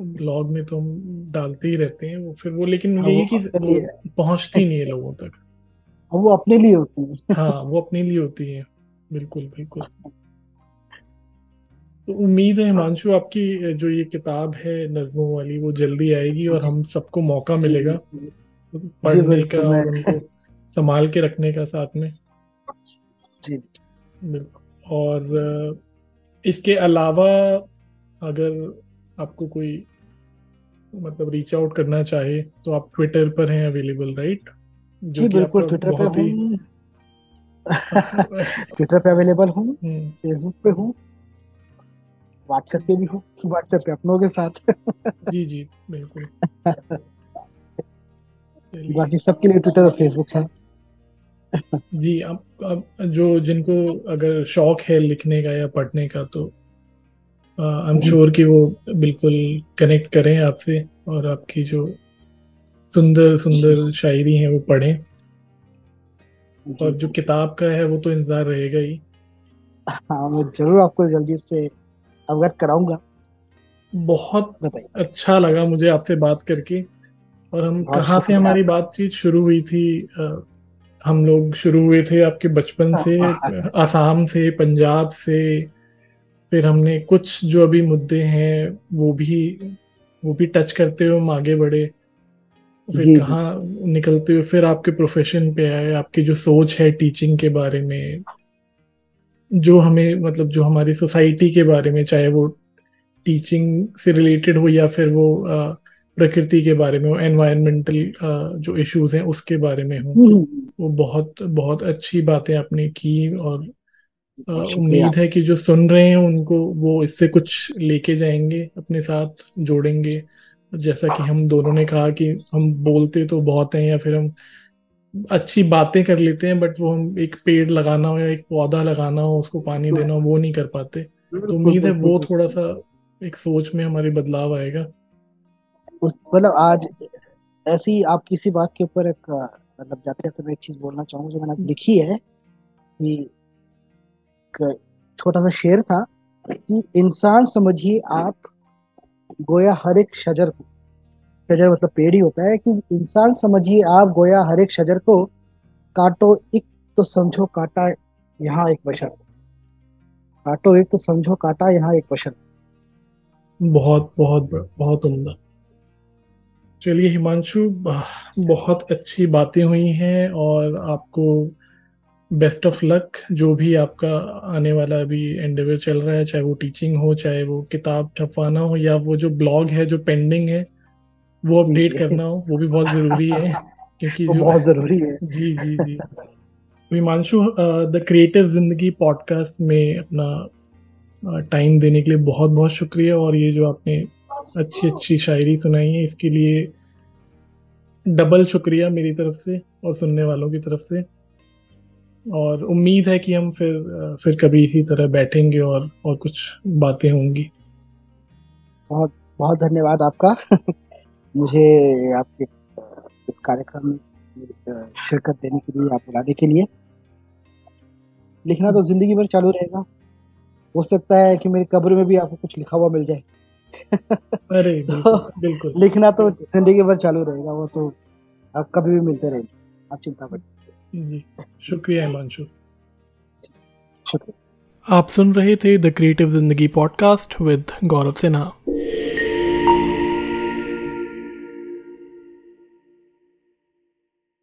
ब्लॉग में तो हम डालते ही रहते हैं वो फिर वो लेकिन हाँ, यही कि पहुँचती नहीं है लोगों तक। वो अपने लिए होती है। हाँ वो अपने लिए होती है। बिल्कुल बिल्कुल। तो उम्मीद है हिमांशु आपकी जो ये किताब है नज्मों वाली वो जल्दी आएगी और हम सबको मौका मिलेगा पढ़ने का और उनको संभाल के रखने का साथ में। जी। और इसके अलावा अगर आपको कोई मतलब रीच आउट करना चाहे तो आप ट्विटर पर हैं अवेलेबल राइट जो कि बिल्कुल ट्विटर पे हूँ ट्विटर पे अवेलेबल हूँ फेसबुक पे हूँ व्हाट्सएप पे भी हो व्हाट्सएप पे अपनों के साथ। जी जी बिल्कुल। बाकी सबके लिए ट्विटर और फेसबुक है। जी अब अब जो जिनको अगर शौक है लिखने का या पढ़ने का तो आई एम श्योर कि वो बिल्कुल कनेक्ट करें आपसे और आपकी जो सुंदर सुंदर शायरी है वो पढ़ें। और जो किताब का है वो तो इंतज़ार रहेगा ही। हाँ मैं ज़रूर आपको जल्दी से अवगत कराऊँगा। बहुत अच्छा लगा मुझे आपसे बात करके। और हम कहाँ से हमारी बातचीत शुरू हुई थी हम लोग शुरू हुए थे आपके बचपन से आसाम से पंजाब से। फिर हमने कुछ जो अभी मुद्दे हैं वो भी वो भी टच करते हुए हम आगे बढ़े। फिर कहाँ निकलते हुए फिर आपके प्रोफेशन पे आए आपकी जो सोच है टीचिंग के बारे में। जो हमें मतलब जो हमारी सोसाइटी के बारे में चाहे वो टीचिंग से रिलेटेड हो या फिर वो प्रकृति के बारे में हो एनवायरमेंटल जो इश्यूज़ हैं उसके बारे में हो हम्म। वो बहुत बहुत अच्छी बातें आपने की और उम्मीद है कि जो सुन रहे हैं उनको वो इससे कुछ लेके जाएँगे अपने साथ जोड़ेंगे जैसा कि हम दोनों ने कहा कि हम बोलते तो बहुत हैं या फिर हम अच्छी बातें कर लेते हैं बट वो हम एक पेड़ लगाना हो या एक पौधा लगाना हो उसको पानी देना हो वो नहीं कर पाते। तो उम्मीद है वो थोड़ा सा एक सोच में हमारी बदलाव आएगा। उस मतलब आज ऐसी आप किसी बात के ऊपर एक मतलब जाते जाते मैं एक चीज़ बोलना चाहूँगा जो मैंने लिखी है कि छोटा सा शेर था कि इंसान समझिए आप गोया हर एक शजर को। शजर मतलब पेड़ ही होता है कि इंसान समझिए आप गोया हर एक शजर को काटो एक तो समझो काटा यहाँ एक बशर काटो एक तो समझो काटा यहाँ एक बशर बहुत बहुत बहुत उम्दा। चलिए हिमांशु बहुत अच्छी बातें हुई हैं और आपको बेस्ट ऑफ़ लक जो भी आपका आने वाला अभी एंडेवर चल रहा है चाहे वो टीचिंग हो चाहे वो किताब छपवाना हो या वो जो ब्लॉग है जो पेंडिंग है वो अपडेट करना हो वो भी बहुत ज़रूरी है क्योंकि जो बहुत ज़रूरी है। जी जी जी। Himanshu the creative Zindagi podcast में अपना टाइम देने के लिए बहुत बहुत शुक्रिया और ये जो आपने अच्छी अच्छी शायरी सुनाई है इसके लिए डबल शुक्रिया मेरी तरफ़ से और सुनने वालों की तरफ़ से। और उम्मीद है कि हम फिर फिर कभी इसी तरह बैठेंगे और और कुछ बातें होंगी। बहुत बहुत धन्यवाद आपका। मुझे आपके इस कार्यक्रम में शिरकत देने के लिए आप बुलाने के लिए। लिखना तो ज़िंदगी भर चालू रहेगा। हो सकता है कि मेरी कब्र में भी आपको कुछ लिखा हुआ मिल जाए। अरे तो बिल्कुल लिखना तो ज़िंदगी भर चालू रहेगा वो तो आप कभी भी मिलते रहेंगे। आप चिंता मत जी शुक्रिया हिमांशु। शुक्रिया। आप सुन रहे थे the creative Zindagi podcast with Gaurav Sinha